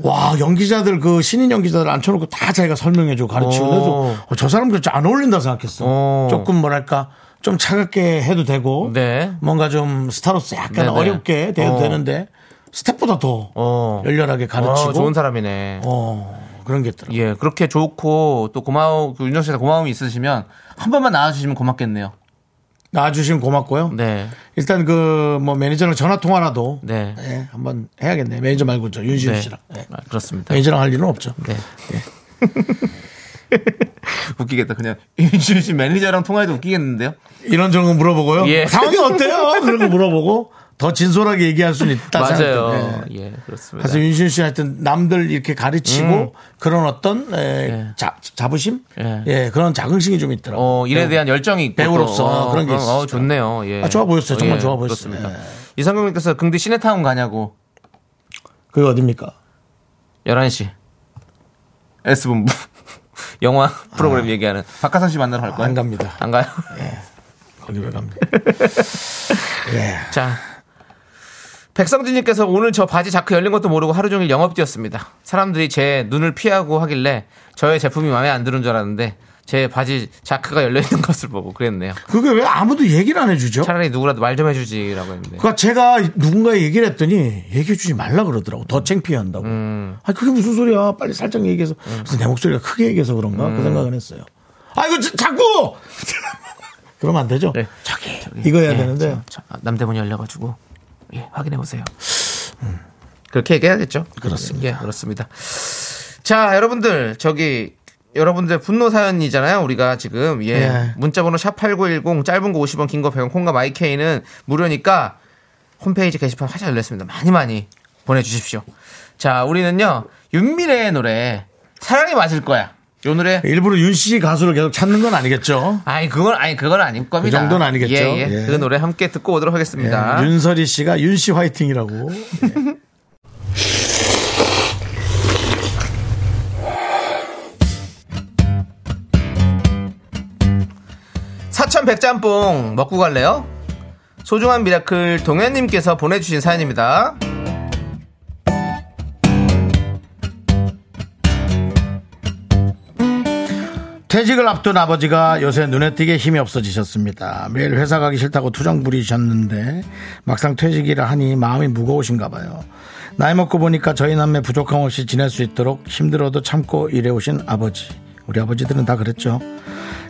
와 연기자들 그 신인 연기자들 앉혀놓고 다 자기가 설명해주고 가르치고 오. 그래서 어, 저 사람 그렇게 안 어울린다 생각했어. 오. 조금 뭐랄까 좀 차갑게 해도 되고 네. 뭔가 좀 스타로서 약간 네네. 어렵게 돼도 어. 되는데 스텝보다 더 어. 열렬하게 가르치고 어, 좋은 사람이네. 어, 그런 게 있더라고요. 예, 그렇게 좋고 또 고마워 그 윤정 씨한테 고마움이 있으시면 한 번만 나와주시면 고맙겠네요. 나와주시면 고맙고요. 네, 일단 그 뭐 매니저랑 전화 통화라도 네, 예, 한번 해야겠네. 매니저 말고 저 윤시윤 네. 씨랑 예. 아, 그렇습니다. 매니저랑 할 일은 없죠. 네. 웃기겠다. 그냥 윤준 씨 매니저랑 통화해도 웃기겠는데요? 이런 저런 거 물어보고요. 예. 상황이 어때요? 그런 거 물어보고 더 진솔하게 얘기할 수는 있다 맞아요. 생각해요. 예. 예, 그렇습니다. 그래서 윤신 씨 하여튼 남들 이렇게 가르치고 음. 그런 어떤 에, 예. 자, 자부심? 예. 예. 그런 자긍심이 좀 있더라고 요. 어, 일에 대한 열정이 있고 배우로서 또, 어, 그런 게 어, 있으시더라고요. 어, 좋네요. 예. 아, 좋아 보였어요. 정말 좋아 보였어요. 그렇습니다. 예. 이상경님께서 긍디 시네타운 가냐고 그게 어딥니까? 11시 S본부 영화 프로그램 얘기하는 박하선 씨 만나러 갈 거예요? 아. 안 갑니다. 안 가요? 거기 왜 갑니까? 예. 자. 백성진님께서 오늘 저 바지 자크 열린 것도 모르고 하루 종일 영업 뛰었습니다. 사람들이 제 눈을 피하고 하길래 저의 제품이 마음에 안 드는 줄 알았는데 제 바지 자크가 열려 있는 것을 보고 그랬네요. 그게 왜 아무도 얘기를 안 해주죠? 차라리 누구라도 말 좀 해주지라고 했는데. 그러니까 제가 누군가에 얘기를 했더니 얘기해주지 말라 그러더라고. 더 창피해 한다고. 음. 아, 그게 무슨 소리야. 빨리 살짝 얘기해서. 그래서 내 목소리가 크게 얘기해서 그런가? 음. 그 생각은 했어요. 아, 이거 자- 자꾸! 그러면 안 되죠? 네. 저기. 이거 해야 예, 되는데. 저- 저 남대문이 열려가지고 예, 확인해 보세요. 그렇게 얘기해야겠죠. 그렇습니다. 예, 그렇습니다. 자, 여러분들 저기 여러분들 분노 사연이잖아요. 우리가 지금 예, 예. 문자번호 샵 #8910 짧은 거 50원, 긴 거 100원, 콩과 마이케이는 무료니까 홈페이지 게시판 활짝 열렸습니다. 많이 많이 보내주십시오. 자, 우리는요 윤미래의 노래 사랑이 맞을 거야. 요 노래 일부러 윤 씨 가수를 계속 찾는 건 아니겠죠? 아니 그건 아니 그건 아닐 겁니다. 정도는 아니겠죠. 예, 예. 예. 그 노래 함께 듣고 오도록 예, 하겠습니다. 윤설이 씨가 윤 씨 화이팅이라고. 예. 사천 백짬뽕 먹고 갈래요? 소중한 miracle 동현님께서 보내주신 사연입니다. 퇴직을 앞둔 아버지가 요새 눈에 띄게 힘이 없어지셨습니다. 매일 회사 가기 싫다고 투정 부리셨는데 막상 퇴직이라 하니 마음이 무거우신가 봐요. 나이 먹고 보니까 저희 남매 부족함 없이 지낼 수 있도록 힘들어도 참고 일해오신 아버지. 우리 아버지들은 다 그랬죠.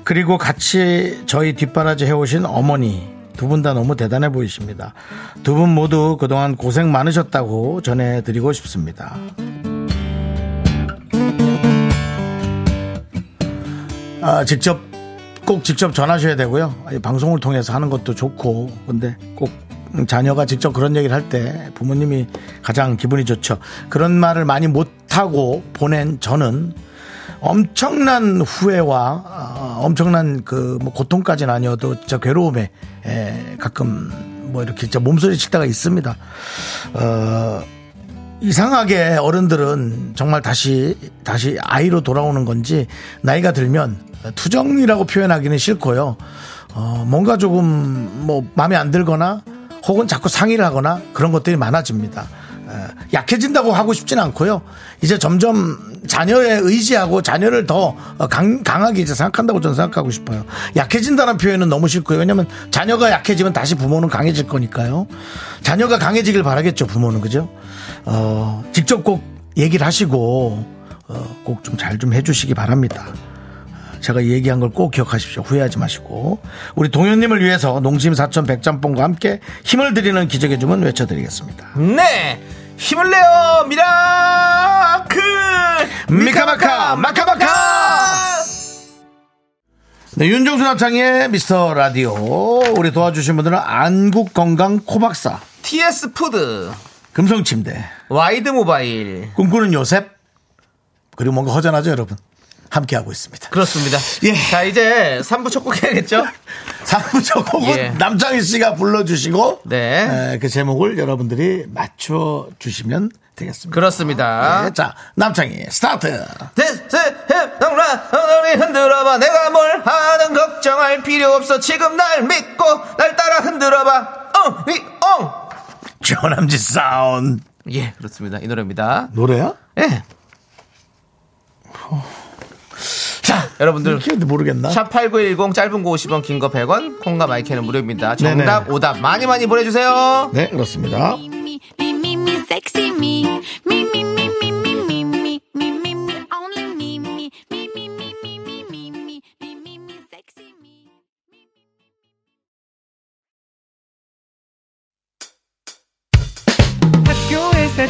그리고 같이 저희 뒷바라지 해오신 어머니. 두 분 다 너무 대단해 보이십니다. 두 분 모두 그동안 고생 많으셨다고 전해드리고 싶습니다. 아, 직접 꼭 직접 전하셔야 되고요. 이 방송을 통해서 하는 것도 좋고, 근데 꼭 자녀가 직접 그런 얘기를 할 때 부모님이 가장 기분이 좋죠. 그런 말을 많이 못하고 보낸 저는 엄청난 후회와 아, 엄청난 그 뭐 고통까지는 아니어도 저 괴로움에 에, 가끔 뭐 이렇게 진짜 몸소리 칠 때가 있습니다. 어, 이상하게 어른들은 정말 다시 다시 아이로 돌아오는 건지 나이가 들면 투정이라고 표현하기는 싫고요. 어, 뭔가 조금 뭐 마음에 안 들거나 혹은 자꾸 상의를 하거나 그런 것들이 많아집니다. 에, 약해진다고 하고 싶지는 않고요. 이제 점점 자녀에 의지하고 자녀를 더 강, 강하게 이제 생각한다고 저는 생각하고 싶어요. 약해진다는 표현은 너무 싫고요. 왜냐면 자녀가 약해지면 다시 부모는 강해질 거니까요. 자녀가 강해지길 바라겠죠, 부모는. 그죠? 어, 직접 꼭 얘기를 하시고, 어, 꼭 좀 잘 좀 해주시기 바랍니다. 제가 얘기한 걸 꼭 기억하십시오. 후회하지 마시고. 우리 동현님을 위해서 농심 사천 백짬뽕과 함께 힘을 드리는 기적의 주문 외쳐드리겠습니다. 네! 힘을 내요! miracle! 미카마카, 마카마카! 네, 윤정수 남창희의 미스터 라디오. 우리 도와주신 분들은 안국건강 코박사, TS 푸드, 금성침대, 와이드 모바일. 꿈꾸는 요셉, 그리고 뭔가 허전하죠, 여러분. 함께하고 있습니다. 그렇습니다. 예. 자, 이제 3부 첫 곡 해야겠죠? 3부 첫 곡은 예. 남창희 씨가 불러주시고, 네. 에, 그 제목을 여러분들이 맞춰주시면 되겠습니다. 그렇습니다. 네, 자, 남창희 스타트. 대세해동라 흔들어봐 내가 뭘 하든 걱정할 필요 없어 지금 날 믿고 날 따라 흔들어봐 엉이엉 조남지 사운드. 예 그렇습니다 이 노래입니다 노래야? 예. 자 여러분들 모르겠나? 샵8910 짧은 거 50원 긴 거 100원 콩과 마이크는 무료입니다 정답 네네. 오답 많이 많이 보내주세요 네, 그렇습니다.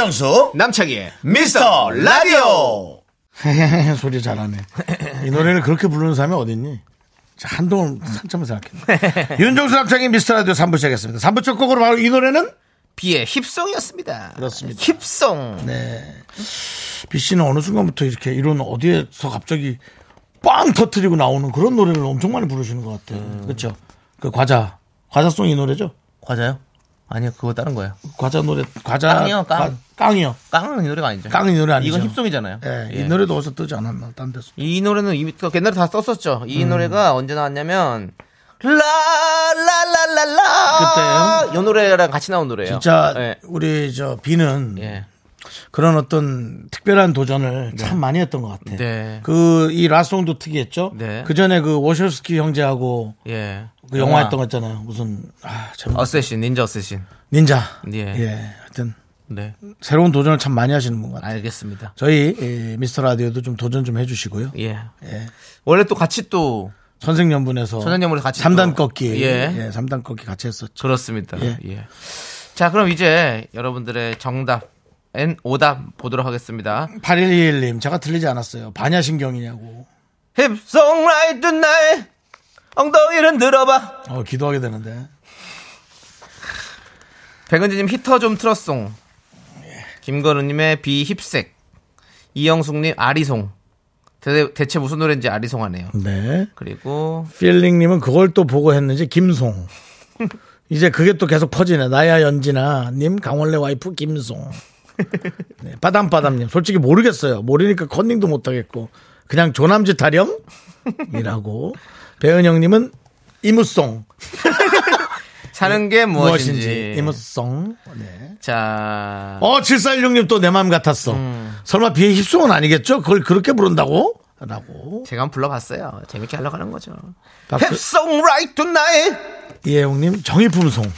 윤정수, 남창희의 미스터 라디오! 소리 잘하네. 이 노래를 그렇게 부르는 사람이 어딨니? 자, 한동안 한참을 생각했네. 윤정수 남창희 미스터 라디오 3부 시작했습니다. 3부 첫 곡으로 바로 이 노래는? 비의 힙송이었습니다 그렇습니다. 힙송 네. B 씨는 어느 순간부터 이렇게 이런 어디에서 갑자기 빵 터트리고 나오는 그런 노래를 엄청 많이 부르시는 것 같아요. 그렇죠? 그 과자, 과자송 이 노래죠? 과자요? 아니요 그거 다른 거예요 과자 노래, 과자. 깡이요, 깡. 과- 깡이요. 깡은 이 노래가 아니죠 깡은 이 노래 아니죠. 이건 힙송이잖아요 예, 예. 이 노래도 어디서 뜨지 않았나, 딴 데서. 이 노래는 이미 또 옛날에 다 썼었죠. 이 음. 노래가 언제 나왔냐면 라라라라라 그때요? 이 노래랑 같이 나온 노래예요. 진짜 예. 우리 저 비는 예. 그런 어떤 특별한 도전을 참 많이 했던 것 같아요. 네. 그이 라송도 특이했죠. 네. 그 전에 그 워셔스키 형제하고 예. 그 영화 했던 거 있잖아요. 무슨 아, 참 어쌔신, 닌자 어쌔신. 닌자. 예. 예. 하여튼 네. 새로운 도전을 참 많이 하시는 분 같아요. 알겠습니다. 저희 이 미스터 라디오도 좀 도전 좀 해주시고요. 예. 예. 원래 또 같이 또 선생연분에서 선생님으로 같이 3단 또- 꺾기. 예. 예. 3단 꺾기 같이 했었죠. 그렇습니다. 예. 예. 자, 그럼 이제 여러분들의 정답, N 오답 보도록 하겠습니다. 8121님, 제가 틀리지 않았어요. 반야신경이냐고. 힙송 라이트 날 엉덩이를 들어봐. 어, 기도하게 되는데. 백은지님 히터 좀 틀었송. 김건우님의 비 힙색. 이영숙님 아리송. 대, 대체 무슨 노래인지 아리송하네요. 네. 그리고 필링님은 그걸 또 보고 했는지 김송. 이제 그게 또 계속 퍼지네. 나야 연진아님, 강원래 와이프 김송. 네, 빠담빠담님. 솔직히 모르겠어요. 모르니까 컨닝도 못하겠고. 그냥 조남지 타령 이라고. 배은영님은 이무송. 사는 게 무엇인지. 무엇인지. 이무송. 네. 자, 어, 7416님 또 내 마음 같았어. 설마 비의 힙송은 아니겠죠? 그걸 그렇게 부른다고? 라고. 제가 한번 불러봤어요. 재밌게 하려고 하는 거죠. 박수- 힙송 라이트 날 이혜영님 정의품송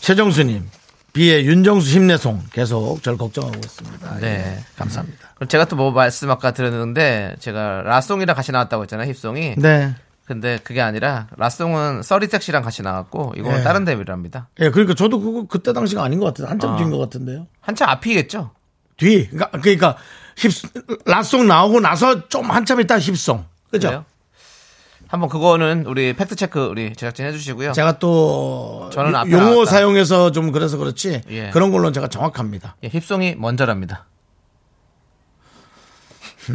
최정수님 비의 윤정수 힘내송 계속 저를 걱정하고 있습니다. 네. 예, 감사합니다. 그럼 제가 또 뭐 말씀 아까 드렸는데 제가 라송이랑 같이 나왔다고 했잖아요. 힙송이. 네. 근데 그게 아니라 라송은 Thirty Sexy랑 같이 나왔고 이거는 네. 다른 데뷔랍니다. 예, 그러니까 저도 그거 그때 당시가 아닌 것 같아요. 한참 어. 뒤인 것 같은데요. 한참 앞이겠죠. 뒤. 그러니까, 그러니까 힙 라송 나오고 나서 좀 한참 있다 힙송. 그죠? 그래요? 한번 그거는 우리 fact check 우리 제작진 해주시고요. 제가 또 저는 앞에 용어 나왔다. 사용해서 좀 그래서 그렇지 예. 그런 걸로는 제가 정확합니다. 예, 힙송이 먼저랍니다.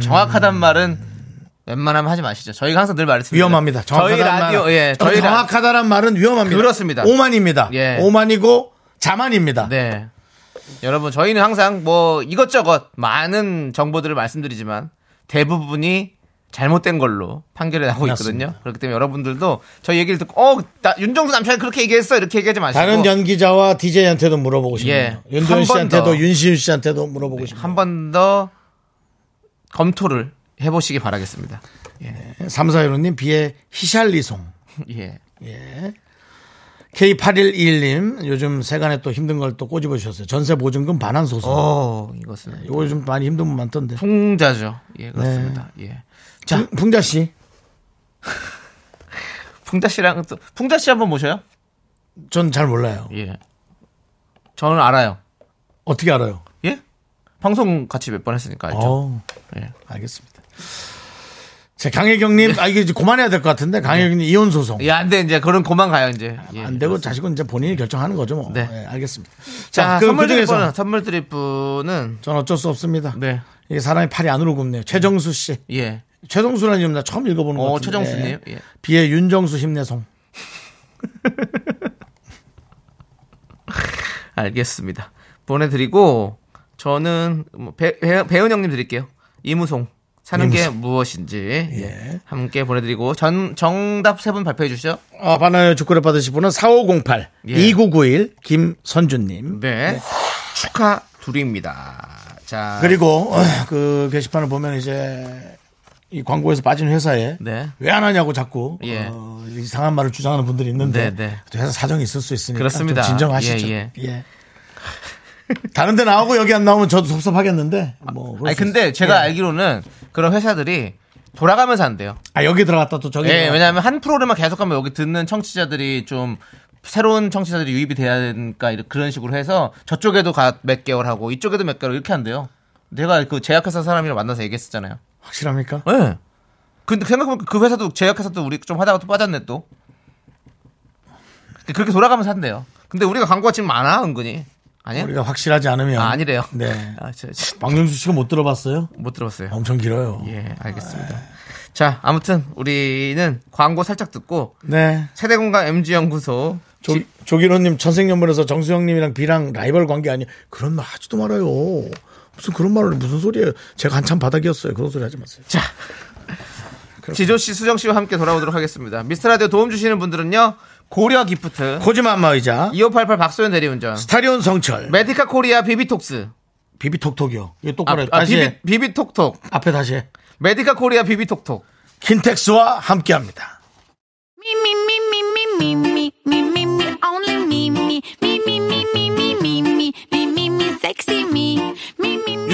정확하단 말은 웬만하면 하지 마시죠. 저희가 항상 늘 말했습니다. 위험합니다. 저희 정확하다는 라디오, 말은, 예, 저희 라, 정확하다란 말은 위험합니다. 그렇습니다. 오만입니다. 예. 오만이고 자만입니다. 네. 여러분, 저희는 항상 뭐 이것저것 많은 정보들을 말씀드리지만 대부분이 잘못된 걸로 판결이 나고 맞습니다. 있거든요. 그렇기 때문에 여러분들도 저희 얘기를 듣고, 어, 나 윤정수 남편이 그렇게 얘기했어. 이렇게 얘기하지 마시고. 다른 연기자와 DJ한테도 물어보고 싶네요. 예. 윤도현 씨한테도 더. 윤시윤 씨한테도 물어보고 싶네요. 한 번 더 검토를 해 보시기 바라겠습니다. 예. 3415님 비의 히샬리송. 예. K8121님 요즘 세간에 또 힘든 걸 또 꼬집어 주셨어요. 전세 보증금 반환 소송. 어, 이것은 이거 좀 많이 힘든 분 많던데. 풍자죠. 예, 그렇습니다. 예. 자, 풍자 씨. 풍자 씨랑 또 풍자 씨 한번 모셔요? 전 잘 몰라요. 예. 저는 알아요. 어떻게 알아요? 예? 방송 같이 몇 번 했으니까 알죠. 어, 예. 알겠습니다. 자, 강혜경님, 아, 이게 이제 그만해야 될 것 같은데, 강혜경님 이혼 소송. 예, 안 돼, 이제. 그런 고만 가요, 이제. 예, 안 되고 자식은 이제 본인이 결정하는 거죠, 뭐. 네. 네, 알겠습니다. 자, 그, 선물 그 드릴 분은, 선물 드릴 분은, 전 어쩔 수 없습니다. 네. 이게 사람이 팔이 안으로 굽네요. 최정수 씨. 예. 최정수라는 이름 나 처음 읽어보는 거 어, 같은데. 최정수님. 예. 비의 윤정수 힘내송. 알겠습니다. 보내드리고, 저는, 뭐 배, 배, 배은 형님 드릴게요. 이무송. 사는 게 무엇인지. 예. 함께 보내드리고, 전, 정답 세 분 발표해 주시죠. 아, 바나나 주크를 받으실 분은 4508, 예. 2991, 김선주님. 네. 축하 드립니다. 자. 그리고, 어, 그 게시판을 보면 이제, 이 광고에서 빠진 회사에 네. 왜 안 하냐고 자꾸 예. 어, 이상한 말을 주장하는 분들이 있는데 네, 네. 또 회사 사정이 있을 수 있으니까 그렇습니다. 좀 진정하시죠. 예, 예. 다른 데 나오고 여기 안 나오면 저도 섭섭하겠는데 뭐 그럴 아니, 수 근데 있- 제가 예. 알기로는 그런 회사들이 돌아가면서 한대요. 아 여기 들어갔다 또 저기 예. 왜냐하면 한 프로그램만 계속하면 여기 듣는 청취자들이 좀 새로운 청취자들이 유입이 돼야 되니까 그런 식으로 해서 저쪽에도 가몇 개월 하고 이쪽에도 몇 개월 이렇게 한대요. 내가 그 제약회사 사람이랑 만나서 얘기했었잖아요. 확실합니까? 예. 근데 생각해보니까 그 회사도 제약회사도 우리 좀 하다가 또 빠졌네 또. 그렇게 돌아가면서 한대요. 근데 우리가 광고가 지금 많아 은근히. 아니야? 우리가 확실하지 않으면 아, 아니래요. 네. 아, 저, 저, 박명수 씨가 못 들어봤어요? 못 들었어요. 엄청 길어요. 예, 알겠습니다. 자, 아무튼 우리는 광고 살짝 듣고 네. 세대공감 MG연구소 조, 조기로님 천생연분에서 정수영님이랑 비랑 라이벌 관계 아니 그런 말 하지도 말아요. 무슨 그런 말을 무슨 소리예요? 제가 한참 바닥이었어요. 그런 소리 하지 마세요. 자, 지조 씨, 수정 씨와 함께 돌아오도록 하겠습니다. 미스터 라디오 도움 주시는 분들은요. 고려 기프트, 코지마 안마의자 2588 박소연 대리운전, 스타리온 성철 메디카 코리아 비비톡스, 비비톡톡이요. 이거 아, 똑바로 해. 아, 다시 해. 비비, 비비톡톡, 앞에 다시 해. 메디카 코리아 비비톡톡. 킨텍스와 함께합니다. Me,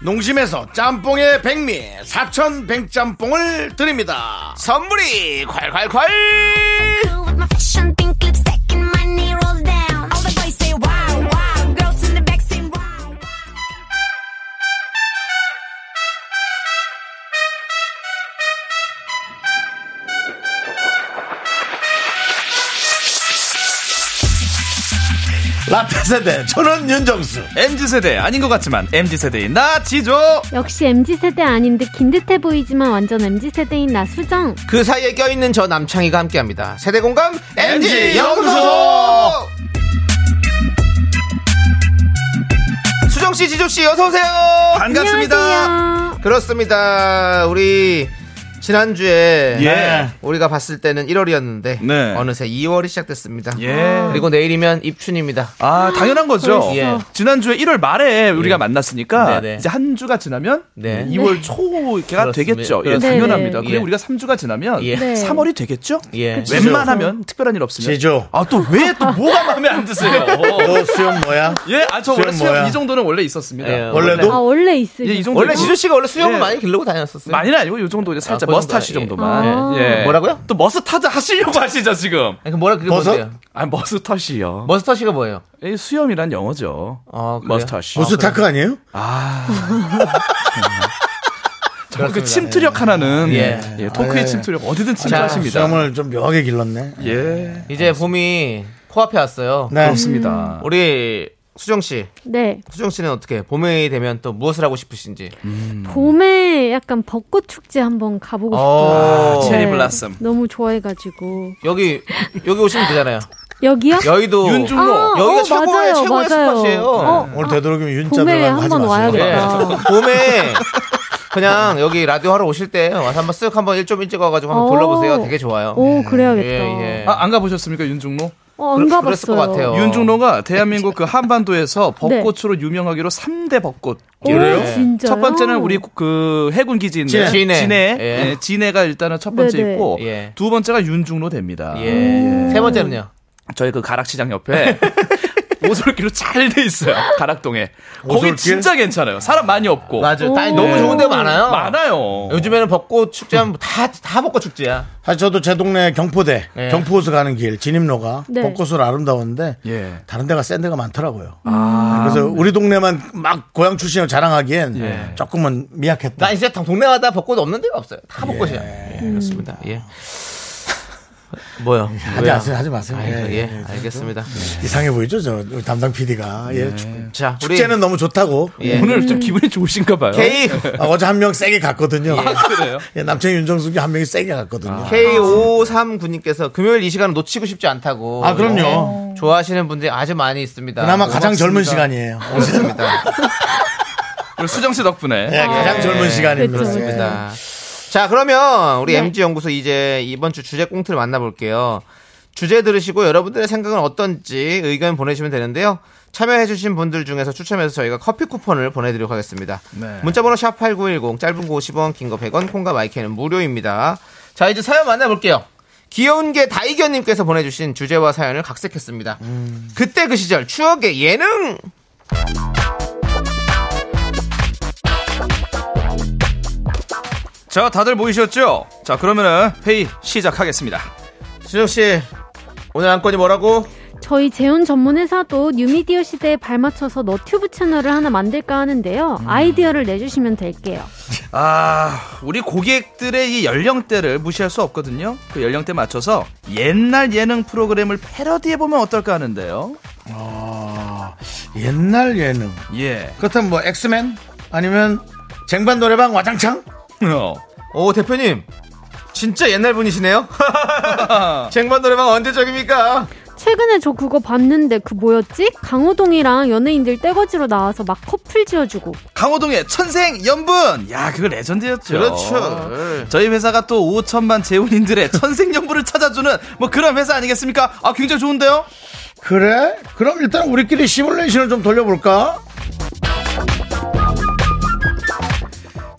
농심에서 짬뽕의 백미 사천 백짬뽕을 드립니다 선물이 콸콸콸! 라떼 세대 저는 윤정수 MZ세대 아닌 것 같지만 MZ세대인 나 지조 역시 MZ세대 아닌 듯 긴 듯해 보이지만 완전 MZ세대인 나 수정. 그 사이에 껴있는 저 남창희가 함께합니다. 세대공감 연구소! 연구소! 수정씨, 지조씨, 어서오세요! 반갑습니다 안녕하세요. 그렇습니다. 우리 지난주에 예. 우리가 봤을 때는 1월이었는데 네. 어느새 2월이 시작됐습니다. 예. 그리고 내일이면 입춘입니다. 아 당연한 거죠. 예. 지난주에 1월 말에 우리가 만났으니까 네네. 이제 한 주가 지나면 네. 2월 초가. 되겠죠 예. 당연합니다 예. 그리고 우리가 3주가 지나면 예. 네. 3월이 되겠죠 예. 웬만하면 특별한 일 없으면 지조 아또 왜 또 뭐가 마음에 안 드세요 너 수염 뭐야? 예, 아저 원래 수염 뭐야? 이 정도는 원래 있었습니다. 예, 원래도? 아 원래 있으셨어요. 예, 이 정도 원래 지조 씨가 원래 수염을 예. 많이 기르고 다녔었어요. 많이는 아니고 이 정도 이제 살짝 아, 그 mustache 정도, 정도만. 예. 예. 뭐라고요? 또 머스타드 하시려고 하시죠 지금? 아니, 그 뭐라 그게 버섯? 뭔데요? 아 mustache요. mustache가 뭐예요? 이 수염이란 영어죠. 아, 그래요? mustache. 무슨 타크 아니에요? 정말 그 침투력 하나는 예. 예, 토크의 아, 예. 침투력 어디든 자, 침투하십니다. 수염을 좀 묘하게 길렀네 예. 이제 봄이 코앞에 왔어요. 네. 그렇습니다. 우리 수정 씨, 네. 수정 씨는 어떻게 봄이 되면 또 무엇을 하고 싶으신지? 봄에 약간 벚꽃 축제 한번 가보고 어, 싶어요. 체리 블라썸. 너무 좋아해가지고. 여기 여기 오시면 되잖아요. 여기요? 여의도 윤중로. 아, 여기가 어, 최고의 맞아요, 최고의 맞아요. 스팟이에요. 어, 오늘 되도록이면 윤자 봄에 들어가고 하지 한번. 예. 와야겠다. 봄에 그냥 여기 라디오 하러 오실 때 와서 한번 쓱 한번 1좀 일찍 와가지고 한번 오. 둘러보세요. 되게 좋아요. 오, 그래야겠다. 예, 예. 아, 안 가보셨습니까, 윤중로? 어, 안 그랬- 가봤어요. 그랬을 것 같아요. 윤중로가 대한민국 그 한반도에서 네. 벚꽃으로 유명하기로 3대 벚꽃. 오, 그래요? 진짜요? 첫 번째는 우리 그 해군 기지인데 진해. 진해, 예. 예, 진해가 일단은 첫 번째 네네. 있고 예. 두 번째가 윤중로 됩니다. 예. 세 번째는요. 저희 그 가락시장 옆에 오솔길로 잘 돼 있어요. 가락동에. 거기 오솔길? 진짜 괜찮아요. 사람 많이 없고. 맞아요. 오. 다 너무 좋은 데 많아요. 많아요. 요즘에는 벚꽃 축제하면 다, 다 벚꽃 축제야. 사실 저도 제 동네 경포대 예. 경포호수 가는 길 진입로가 네. 벚꽃으로 아름다웠는데 예. 다른 데가 센 데가 많더라고요. 그래서 우리 동네만 막 고향 출신을 자랑하기엔 예. 조금은 미약했다. 나 이제 다 동네마다 벚꽃 없는 데가 없어요. 다 벚꽃이야. 예, 그렇습니다. 예. 뭐요? 하지? 마세요, 하지 마세요. 아이고, 예, 예, 예. 알겠습니다. 이상해 보이죠, 저 담당 PD가. 예, 축- 자, 우리 축제는 너무 좋다고. 예. 오늘 좀 기분이 좋으신가 봐요. K 아, 어제 한 명 세게 갔거든요. 그래요? 예, 남창희 윤정숙이 한 명이 세게 갔거든요. K539님께서 금요일 이 시간을 놓치고 싶지 않다고. 아, 그럼요. 네. 좋아하시는 분들이 아주 많이 있습니다. 그나마 가장 고맙습니다. 젊은 시간이에요. 그렇습니다. 수정 씨 덕분에. 예, 가장 젊은 시간입니다. 예. 그렇습니다. 자, 그러면 우리 네. MG 연구소 이제 이번 주 주제 꽁트를 만나볼게요. 주제 들으시고 여러분들의 생각은 어떤지 의견 보내주시면 되는데요. 참여해주신 분들 중에서 추첨해서 저희가 커피 쿠폰을 보내드리도록 하겠습니다. 네. 문자번호 샵 8910, 짧은 거 50원, 긴 거 100원, 콩과 마이크는 무료입니다. 자, 이제 사연 만나볼게요. 귀여운 게 다이견님께서 보내주신 주제와 사연을 각색했습니다. 그때 그 시절 추억의 예능! 자, 다들 모이셨죠? 자, 그러면은 회의 시작하겠습니다. 수정 씨, 오늘 안건이 뭐라고? 저희 재혼 전문 회사도 뉴미디어 시대에 발맞춰서 너튜브 채널을 하나 만들까 하는데요. 아이디어를 내주시면 될게요. 아, 우리 고객들의 이 연령대를 무시할 수 없거든요. 그 연령대 맞춰서 옛날 예능 프로그램을 패러디해 보면 어떨까 하는데요. 아, 옛날 예능. 예. 그렇다면 뭐 엑스맨? 아니면 쟁반 노래방 와장창? 어. 오, 대표님. 진짜 옛날 분이시네요? 쟁반 노래방 언제적입니까? 최근에 저 그거 봤는데 그 뭐였지? 강호동이랑 연예인들 떼거지로 나와서 막 커플 지어주고. 강호동의 천생 연분! 야, 그거 레전드였죠. 그렇죠. 저희 회사가 또 5천만 재혼인들의 천생 연분을 찾아주는 뭐 그런 회사 아니겠습니까? 아, 굉장히 좋은데요? 그래? 그럼 일단 우리끼리 시뮬레이션을 좀 돌려볼까?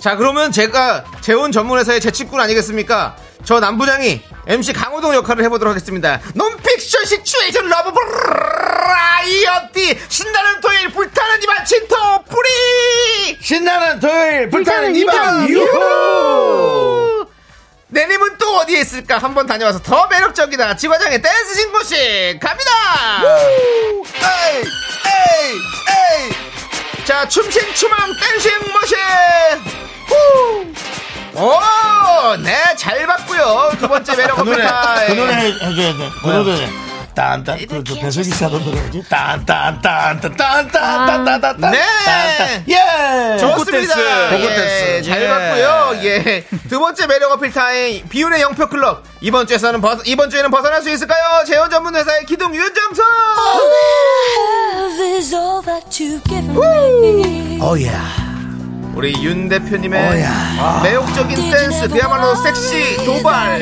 자, 그러면 제가 재혼 전문회사의 제 친구 아니겠습니까? 저 남부장이 MC 강호동 역할을 해보도록 하겠습니다. nonfiction situation love variety 신나는 토요일 불타는 이밤 진토 뿌리 신나는 토요일 불타는 이밤, 유후! 내님은 또 어디에 있을까? 한번 다녀와서 더 매력적이다. 지과장의 댄스 신고식 갑니다. 에이, 에이, 에이. 자, 춤신 춤왕 dancing machine. 후. 오, 네, 잘 봤고요. 두 번째 매력 그 노래, 어필타. 그 노래 해줘야 돼. 그 노래. 딴딴, 그, 그 배석이 씨 하던 노래지? 딴딴딴딴딴딴딴딴딴. 네. 예! 좋습니다. 예, 댄스. 잘 예. 봤고요. 예. 두 번째 매력 어필 타임 비운의 영턱스 클럽. 이번 주에서는 벗, 이번 주에는 벗어날 수 있을까요? 재원 전문 회사의 기둥 윤정수. 어야. 우리 윤 대표님의 어야. 매혹적인 댄스 그야말로 섹시 도발.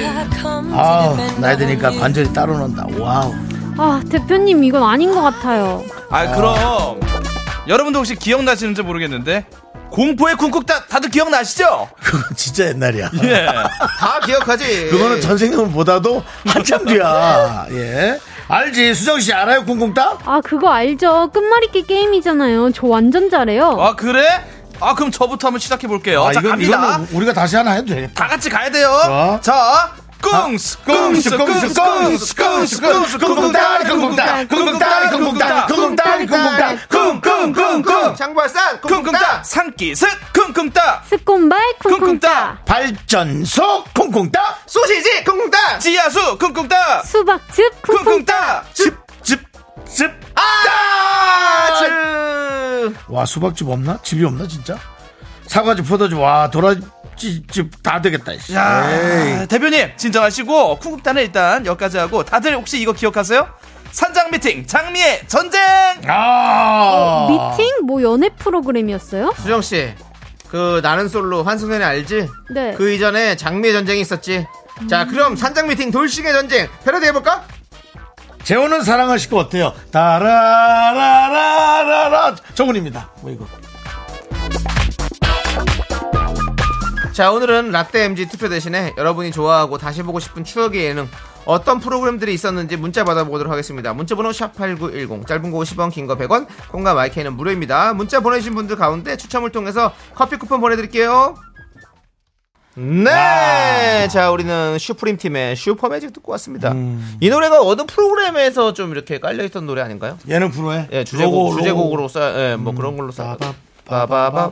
아우, 나이 드니까 관절이 따로 논다. wow. 아, 대표님 이건 아닌 것 같아요. 아, 그럼. 여러분도 혹시 기억나시는지 모르겠는데. 공포의 쿵쿵따 다들 기억나시죠? 그건 진짜 옛날이야. 예. 다 기억하지. 그거는 전생보다도 한참 뒤야. 예. 알지? 수정 씨 알아요? 쿵쿵따? 아, 그거 알죠? 끝말잇기 게임이잖아요. 저 완전 잘해요. 아, 그래? 아 그럼 저부터 한번 시작해 볼게요. 아, 자 이건, 갑니다. 이건 우리가 다시 하나 해도 되겠다. 다 같이 가야 돼요. 어? 자. 꿍스 꿍스 꿍스 꿍스 꿍스 꿍스 꿍꿍다리 꿍꿍다 꿍꿍다리 꿍꿍다 꿍꿍다리 꿍꿍다 꿍꿍꿍꿍 장발산 꿍꿍다 산기슭 꿍꿍다 슭곰발 꿍꿍다 발전소 꿍꿍다 소시지 꿍꿍다 지하수 꿍꿍다 수박즙 꿍꿍다 즙즙즙 아, 와 수박집 없나? 집이 없나 진짜? 사과집 포도집 와 도라지집 다 되겠다. 이씨. 에이. 야, 대표님 진정하시고 쿵국단은 일단 여기까지 하고 다들 혹시 이거 기억하세요? 산장 미팅 장미의 전쟁. 아 미팅? 뭐 연애 프로그램이었어요? 수정 씨, 그 나는 솔로 환승연애 알지? 네. 그 이전에 장미의 전쟁이 있었지. 자, 그럼 산장 미팅 돌싱의 전쟁 패러디 해볼까? 재호는 사랑을 싣고 어때요? 따라라라라라 정훈입니다. 뭐 이거. 자, 오늘은 라떼 MG 투표 대신에 여러분이 좋아하고 다시 보고 싶은 추억의 예능 어떤 프로그램들이 있었는지 문자 받아보도록 하겠습니다. 문자번호 샵8910 짧은 거 50원 긴 거 100원 콩과 마이크는 무료입니다. 문자 보내주신 분들 가운데 추첨을 통해서 커피 쿠폰 보내드릴게요. 네, 자 우리는 슈프림 팀의 슈퍼매직 듣고 왔습니다. 이 노래가 어느 프로그램에서 좀 이렇게 깔려 있던 노래 아닌가요? 예능 프로에 예, 주제곡 로고, 주제곡으로 써, 예, 뭐 그런 걸로 써. 바바바.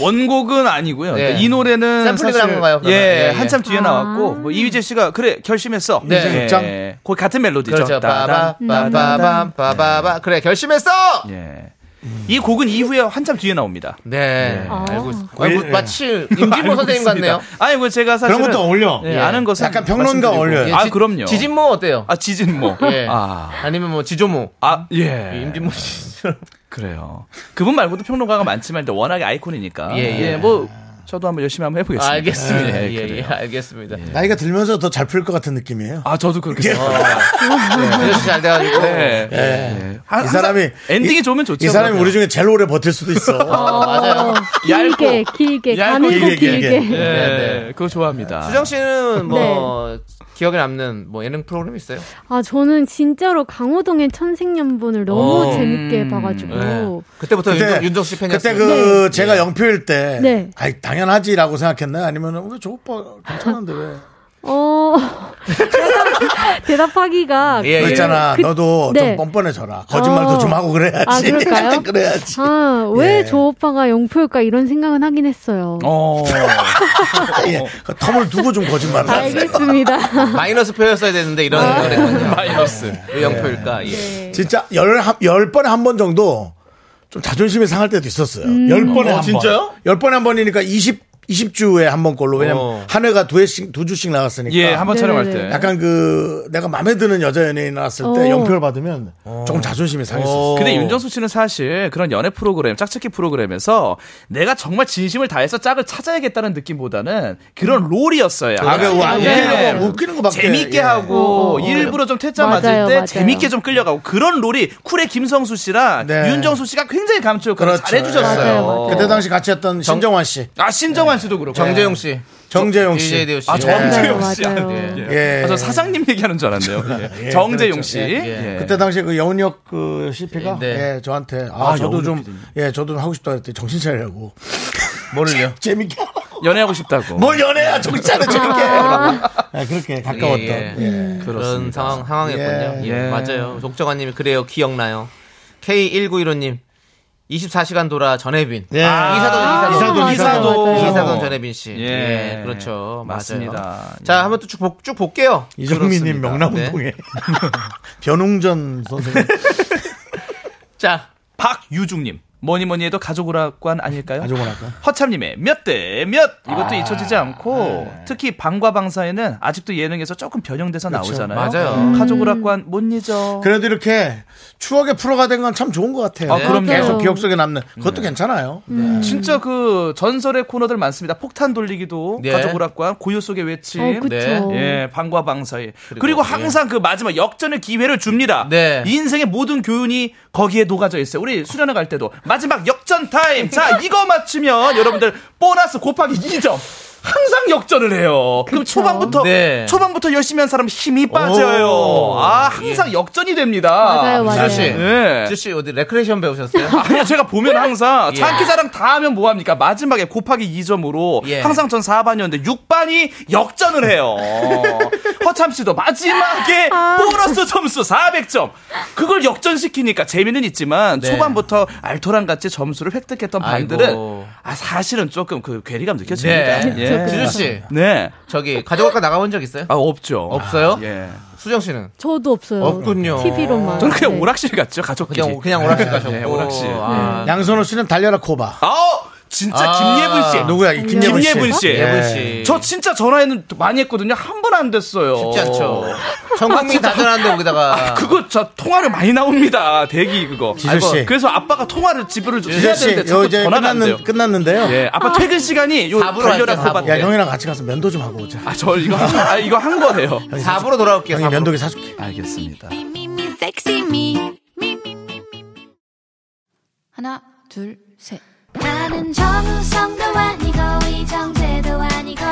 원곡은 아니고요. 네. 그러니까 이 노래는 샘플링을 사실 한 건가요? 예, 예, 예. 한참 뒤에 아. 나왔고 뭐 이휘재 씨가 그래 결심했어. 네. 예, 거의 같은 멜로디죠. 그렇죠. 바바 따단, 바바밤 바바바. 그래 결심했어. 예. 이 곡은 이후에 한참 뒤에 나옵니다. 네, 아. 알고 있습니다. 아니, 뭐, 예. 마치 임진모 선생님 같네요. 아니, 뭐 제가 사실 그런 것도 어울려. 예, 예. 아는 것은 약간 평론가. 어울려요. 예, 아, 지- 그럼요. 지진모 어때요? 아, 지진모. 예. 아. 아니면 뭐 지조모. 아, 예. 임진모 씨. 그래요. 그분 말고도 평론가가 많지만 워낙에 아이콘이니까. 예, 예. 뭐 저도 한번 열심히 한번 해보겠습니다. 알겠습니다. 예, 예, 예. 알겠습니다. 나이가 들면서 더 잘 풀 것 같은 느낌이에요. 아, 저도 그렇게 어, 생각합니다. 네, 잘 돼가지고. 네. 예. 예. 하- 이 사람이 엔딩이 이- 좋으면 좋죠. 이 사람이 그러면. 우리 중에 제일 오래 버틸 수도 있어. 어, 길게, 길게, 얇고 가는 거 길게, 길게. 길게. 예, 네, 그거 좋아합니다. 수정 씨는 뭐 기억에 남는 뭐 예능 프로그램 있어요? 아, 저는 진짜로 강호동의 천생연분을 너무 어. 재밌게 음, 봐가지고. 네. 그때부터 그때- 윤정, 윤정 씨 팬이었어요. 그때 그 제가 영표일 때, 네. 아이 당연하지라고 생각했나요? 아니면 왜 저 오빠 괜찮은데 왜? 어, 대답, 대답하기가. 예, 예. 그랬잖아. 그- 너도 네. 좀 뻔뻔해져라. 거짓말도 어. 좀 하고 그래야지. 아, 그럴까요? 그래야지. 아, 왜 예. 저 오빠가 영표일까 이런 생각은 하긴 했어요. 어. 예. 그 텀을 두고 좀 거짓말을 하세요. 알겠습니다. 마이너스 표였어야 되는데 이런 아. 생각을 했거든요. 마이너스. 왜 영표일까? 예. 네. 진짜 열, 한- 열 번에 한 번 정도 좀 자존심이 상할 때도 있었어요. 열 번에 어, 한 진짜요? 번. 열 번에 한 번이니까 20, 20주에 한 번 꼴로. 왜냐면 어. 한 회가 두 회씩, 두 주씩 나갔으니까. 예, 한 번 촬영할 네네네. 때. 약간 그 내가 마음에 드는 여자 연예인 나왔을 때 어. 연표를 받으면 조금 자존심이 상했었어요. 근데 윤정수 씨는 사실 그런 연애 프로그램, 짝짓기 프로그램에서 내가 정말 진심을 다해서 짝을 찾아야겠다는 느낌보다는 그런 롤이었어요. 아, 그 와, 예. 웃기는 거, 웃기는 거밖에. 재밌게 예. 하고 어, 어, 어. 일부러 좀 퇴짜 맞아요, 맞을 때 맞아요. 재밌게 좀 끌려가고 그런 롤이 쿨의 김성수 씨랑 네. 윤정수 씨가 굉장히 감초 그렇죠. 잘해 주셨어요. 맞아요, 맞아요. 그때 당시 같이 했던 신정환 씨, 아 신정환 씨도 그렇고 정재용 씨. 정재용 DJ 씨. 대우 씨. 아 정재용 맞아요, 씨. 맞아요. 예. 예. 아, 저 사장님 얘기하는 줄 알았네요. 예. 예, 정재용 그렇죠. 씨. 예, 예. 예. 그때 당시 그 여운역 그 CP가 네. 예, 저한테 아, 아, 저도 좀 PD님. 예, 저도 좀 하고 싶다 그랬더니 정신 차리라고. 뭐를요? 재밌게. 연애하고 싶다고. 뭘 연애야 정신 차려 재밌게. 예, 그렇게 가까웠던. 예, 예. 그런. 상황, 상황이었군요. 예. 예, 예. 맞아요. 독정아님이 그래요. 기억나요. K1915님. 24시간 돌아 전혜빈. 예. 아, 이사돈, 이사돈. 이사돈, 맞아요, 이사돈. 맞아요. 이사돈 전혜빈 씨. 예. 예, 그렇죠. 맞습니다. 맞아요. 예. 자, 한번 또 쭉, 볼- 쭉 볼게요. 이정민님. 명랑운동에 변웅전 선생님 자, 박유중님. 뭐니 뭐니 해도 가족오락관 아닐까요? 나까. 허참님의 몇 대 몇 이것도 잊혀지지 않고 특히 방과 방사에는 아직도 예능에서 조금 변형돼서 나오잖아요. 맞아요. 가족오락관 못 잊어. 그래도 이렇게 추억의 프로가 된 건 참 좋은 것 같아요. 아, 그럼요. 계속. 기억 속에 남는 그것도 괜찮아요. 진짜 그 전설의 코너들 많습니다. 폭탄 돌리기도 네. 가족오락관 고요 속의 외침. 어, 그쵸. 네. 예, 방과 방사에. 그리고, 그리고, 항상 그 마지막 역전의 기회를 줍니다. 네. 인생의 모든 교훈이 거기에 녹아져 있어요. 우리 수련회 갈 때도 마지막 역전 타임. 자, 이거 맞추면 여러분들 보너스 곱하기 2점. 항상 역전을 해요. 그럼 그쵸. 초반부터 네. 초반부터 열심히 한 사람 힘이 빠져요. 오. 아, 항상 역전이 됩니다. 맞아요, 맞아요. 지수 씨. 예. 씨, 어디 레크레이션 배우셨어요? 아니요, 제가 보면 항상 예. 장기자랑 다 하면 뭐 합니까? 마지막에 곱하기 2점으로 예. 항상 전 4반이었는데 6반이 역전을 해요. 허참 씨도 마지막에 아. 보너스 점수 400점. 그걸 역전시키니까 재미는 있지만 네. 초반부터 알토란 같이 점수를 획득했던 반들은 아이고. 아 사실은 조금 그 괴리감 느껴집니다. 네. 예. 주주 씨, 네. 저기 가족학과 나가본 적 있어요? 아 없죠. 없어요? 예. 수정 씨는 저도 없어요. 없군요. TV로만. 저는 그냥 오락실 갔죠 가족끼리. 그냥 그냥 오락실 가셨고. 네, 오락실. 아, 양선호 씨는 달려라 코바. 아 진짜 아. 김예분 씨. 누구야? 이 김예분 씨. 김예분 씨. 예분 씨. 저 진짜 전화에는 많이 했거든요. 한 번 안 됐어요. 쉽지 않죠. 전 국민 다 전화하는데 거기다가 아, 그거 저 통화료 많이 나옵니다. 대기 그거. 지수 씨. 그래서 아빠가 통화를 지불을 좀 해야 지수 씨, 되는데 요 자꾸 이제 전화가 안 돼요. 끝났는, 끝났는데요. 예, 아빠 퇴근 시간이 요 달려라 사부. 야, 때. 형이랑 같이 가서 면도 좀 하고 오자. 아, 저 이거 한, 아, 이거 한 거예요. 4부로 돌아올게요. 형이 4부로. 면도기 사줄게. 알겠습니다. 하나, 둘, 셋. 나는 정우성도 아니고 이정재도 아니고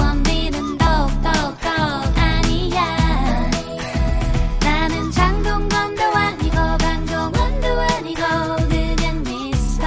원빈은 더욱더 아니야 나는 장동건도 아니고 강동원도 아니고 그냥 미스터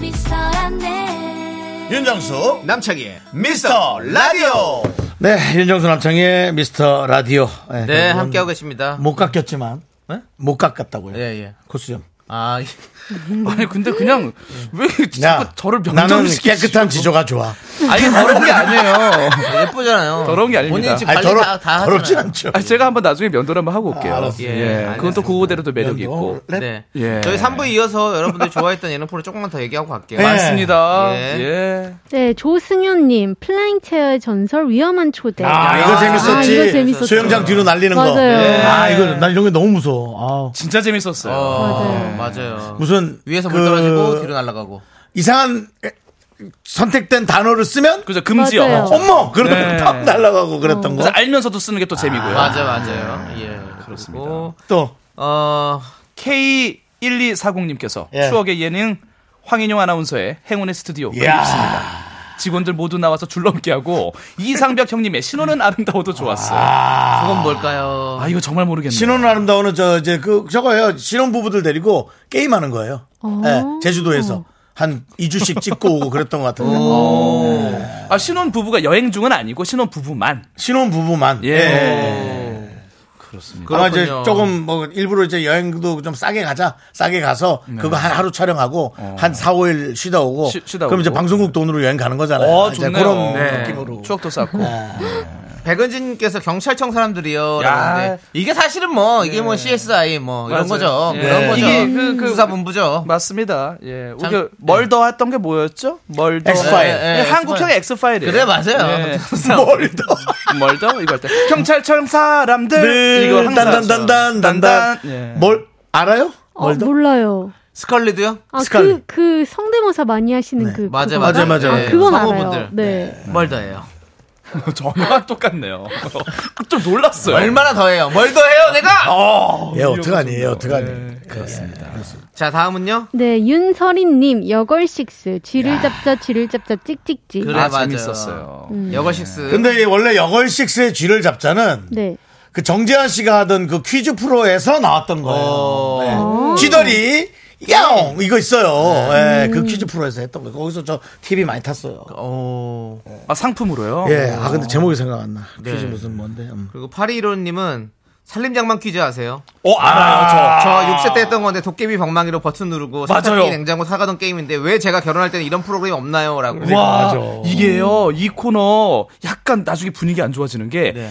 미스터란데 윤정수, 남창희의 미스터 라디오. 네, 윤정수 남창의 미스터 라디오. 네, 네, 함께하고 계십니다. 못 깎였지만, 네? 못 깎았다고요. 예, 예. 코수염. 아, 아니, 근데 그냥, 왜 야, 자꾸 저를 나는 명정시키시고. 깨끗한 지조가 좋아. 아니, 더러운 게 아니에요. 예쁘잖아요. 더러운 게 아닙니다. 본인이 지금 아니, 관리 더러, 다, 다 하잖아요. 않죠. 아, 제가 한번 나중에 면도를 한번 하고 올게요. 아, 알았어요. 예, 예, 그건 또. 그거대로도 매력 면도, 있고. 랩. 네. 예. 저희 3부 이어서 여러분들이 좋아했던 예능 프로 조금만 더 얘기하고 갈게요. 네. 맞습니다. 예. 예. 네, 조승현님, flying chair의 전설 위험한 초대. 아, 이거 재밌었지. 아, 이거 재밌었죠. 수영장 뒤로 날리는 거. 맞아요. 아, 이거, 난 이런 게 너무 무서워. 아, 진짜 재밌었어요. 어, 맞아요. 무슨. 위에서 그물 떨어지고 뒤로 날아가고. 이상한 에, 선택된 단어를 쓰면 그죠, 금지요. 맞아요. 어머! 그러면 네. 팍 날아가고 그랬던 거. 그래서 알면서도 쓰는 게 또 재미고요. 맞아, 맞아요. 예. 그렇습니다. 또. 어, K1240님께서 예. 추억의 예능 황인용 아나운서의 행운의 스튜디오. 그립습니다. 직원들 모두 나와서 줄넘기 하고 이상벽 형님의 신호는 아름다워도 좋았어요. 아, 그건 뭘까요? 이거 정말 모르겠네요. 신혼은 아름다워는 저, 이제 그, 저거예요. 신혼 부부들 데리고 게임하는 거예요. 예, 제주도에서. 한 2주씩 찍고 오고 그랬던 것 같은데. 아, 신혼 부부가 여행 중은 아니고 신혼 부부만. 신혼 부부만. 예. 예. 그렇습니다. 아마 이제. 조금 뭐 일부러 이제 여행도 좀 싸게 가자. 싸게 가서 그거 한 하루 촬영하고 한 4, 5일 쉬다 오고. 쉬- 쉬다 그럼 이제 오고. 방송국 돈으로 여행 가는 거잖아요. 어, 이제 좋네요. 그런 네. 느낌으로. 추억도 쌓고. 백은진께서 경찰청 사람들이요. 야. 이게 사실은 뭐 이게 뭐 CSI 뭐 이런 맞아요. 거죠. 예. 그런 거죠. 이게 그- 그- 수사본부죠. 맞습니다. 예. 참- 우리가 멀더 했던 게 뭐였죠? 멀더. 엑스파일. 예, 예, 예, 한국형 엑스파일이에요. 그래 맞아요. 예. 뭘 더. 멀더 이거 할 때. 경찰청 사람들 이거 항상 단단단단 단단. 단단. 예. 뭘 알아요? 어, 뭘 더? 몰라요. 스컬리도요? 아, 스칼렛. 그, 그 성대모사 많이 하시는 그. 맞아요, 그거. 맞아요, 맞아요. 아, 예, 그건. 알아요. 네. 뭘 더해요? 전혀 똑같네요. 좀 놀랐어요. 얼마나 더해요? 뭘 더해요, 내가? 얘 어떡하니? 얘 어떡하니? 그렇습니다. 자 다음은요. 네, 윤설인님, 여걸식스. 쥐를 잡자, 쥐를 잡자, 찍찍찍. 그래 아, 맞아요. 재밌었어요. 여걸식스. 근데 원래 여걸식스의 쥐를 잡자는 네. 그 정재환 씨가 하던 그 퀴즈 프로에서 나왔던 거예요. 어. 네. 쥐돌이 야옹 이거 있어요. 예, 그 퀴즈 프로에서 했던 거. 거기서 저 TV 많이 탔어요. 오. 아, 상품으로요? 예, 아 근데 제목이 생각 안 나. 네. 퀴즈 무슨 뭔데? 음. 그리고 8215님은 살림장만 퀴즈 아세요? 어, 알아요, 저 6세 때 했던 건데 도깨비 방망이로 버튼 누르고 맞아요. 세탁기 냉장고 사가던 게임인데 왜 제가 결혼할 때는 이런 프로그램이 없나요? 라고. 저. 와. 이게요, 이 코너 약간 나중에 분위기 안 좋아지는 게, 네.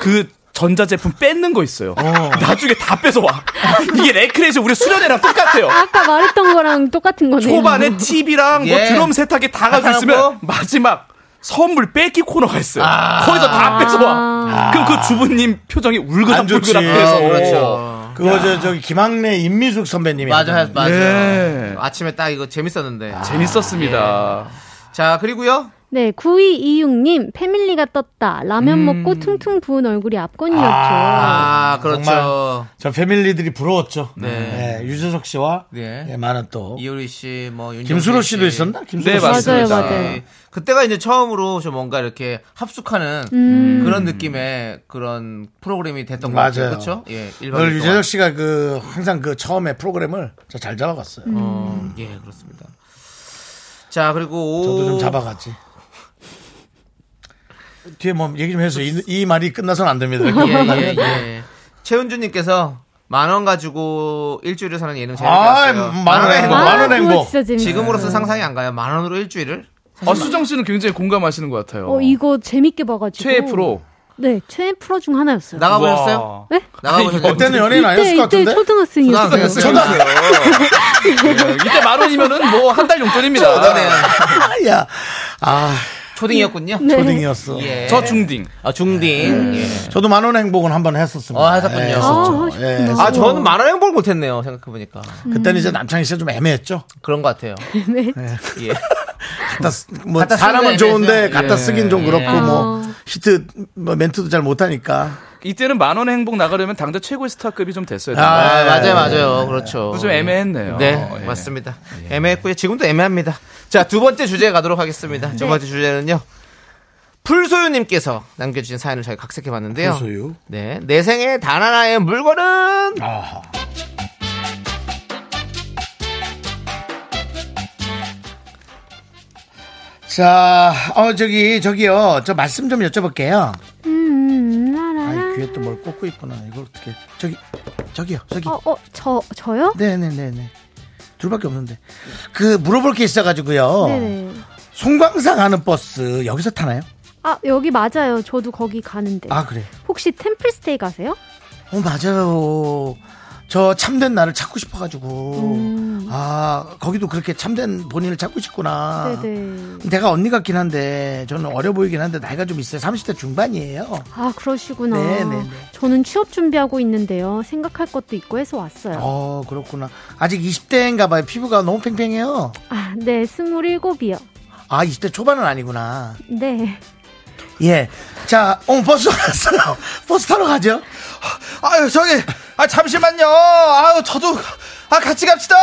그, 전자제품 뺏는 거 있어요. 나중에 다 뺏어와. 이게 레크레이션 우리 수련회랑 똑같아요. 아까 말했던 거랑 똑같은 거네요. 초반에 TV랑 뭐 예. 드럼 세탁기 다 가지고 다 있으면? 마지막 선물 뺏기 코너가 있어요. 거기서 다 뺏어와. 그럼 그 주부님 표정이 안 좋지. 울그락불그락 어. 그렇죠. 그거 저 저기 김학래 임미숙 선배님이 맞아요, 맞아요. 예. 아침에 딱 이거 재밌었는데. 재밌었습니다. 자, 그리고요. 네, 9226님, 패밀리가 떴다. 라면 먹고 퉁퉁 부은 얼굴이 압권이었죠. 아, 그렇죠. 정말 저 패밀리들이 부러웠죠. 네. 예, 유재석 씨와 네. 예, 많은 또 이효리 씨, 뭐, 윤정수 김수로 씨. 씨도 있었나? 김수로 네, 씨. 맞습니다. 맞아요, 맞아요. 그때가 이제 처음으로 좀 뭔가 이렇게 합숙하는 음. 그런 느낌의 그런 프로그램이 됐던 것 맞아요. 같아요. 그렇죠? 예, 일반 늘 유재석 씨가 그 항상 그 처음에 프로그램을 잘 잡아갔어요. 어, 예, 그렇습니다. 자, 그리고 오... 저도 좀 잡아갔지. 뒤에 뭐 얘기 좀 해서 이, 이 말이 끝나서는 안 됩니다. 예, 예, 예. 최은주님께서 만 원 가지고 일주일을 사는 예능 재밌게 아. 만 원의 행복, 아, 만 원의 그거 행복. 진짜 재밌어요. 지금으로서 상상이 안 가요. 만 원으로 일주일을? 아, 수정 씨는 굉장히 공감하시는 것 같아요. 어, 이거 재밌게 봐가지고. 최애 프로. 네, 최애 프로 중 하나였어요. 나가보셨어요? 와. 네? 나가보셨어요? 그때는 연예인 아니었을 이때, 것 이때 같은데? 초등학생이었어요. 초등학생이었어요. 예, 이때 만 원이면은 뭐 한 달 용돈입니다. 네. 야, 아, 초딩이었군요. 네. 초딩이었어. 예. 저 중딩. 아, 중딩. 예. 저도 만 원의 행복은 한 번 했었습니다. 어, 하셨군요. 예, 아, 했었죠. 하셨구나. 예, 아. 저는 만원 행복을 못했네요. 생각해보니까. 그때는 이제 남창희 씨가 좀 애매했죠. 그런 것 같아요. 네. 예. 갖다 쓰- 뭐 갖다 사람은 좋은데. 갖다 예. 쓰긴 좀 그렇고 예. 뭐 히트 뭐 멘트도 잘 못하니까. 이때는 만 원의 행복 나가려면 당대 최고의 스타급이 좀 됐어야 돼요. 아, 아, 맞아요, 예. 맞아요. 그렇죠. 좀 애매했네요. 네, 예. 맞습니다. 애매했고요. 지금도 애매합니다. 자, 두 번째 주제 가도록 하겠습니다. 두 번째 주제는요. 풀소유님께서 남겨주신 사연을 저희 각색해 봤는데요. 풀소유? 네. 내 생에 단 하나의 물건은 아하. 자, 어 저기 저기요, 저 말씀 좀 여쭤볼게요. 음, 라라라. 아이 귀에 또 뭘 꽂고 있구나. 이걸 어떻게? 저기, 저기요, 저기. 어, 어, 저, 저요? 네네네네. 둘밖에 없는데. 그 물어볼 게 있어가지고요. 네네. 송광사 가는 버스 여기서 타나요? 아, 여기 맞아요. 저도 거기 가는데. 아 그래. 혹시 템플스테이 가세요? 어 맞아요. 저 참된 나를 찾고 싶어가지고. 음. 아 거기도 그렇게 참된 본인을 찾고 싶구나. 네네. 내가 언니 같긴 한데 저는 어려 보이긴 한데 나이가 좀 있어요. 30대 중반이에요. 아, 그러시구나. 네네네. 저는 취업 준비하고 있는데요. 생각할 것도 있고 해서 왔어요. 어 그렇구나. 아직 20대인가 봐요. 피부가 너무 팽팽해요. 아, 네, 스물일곱이요. 아 20대 초반은 아니구나. 네. 예. 자, 어 버스 왔어요. 버스 타러 가죠. 아유, 저기, 아, 잠시만요. 아유, 저도, 아, 같이 갑시다.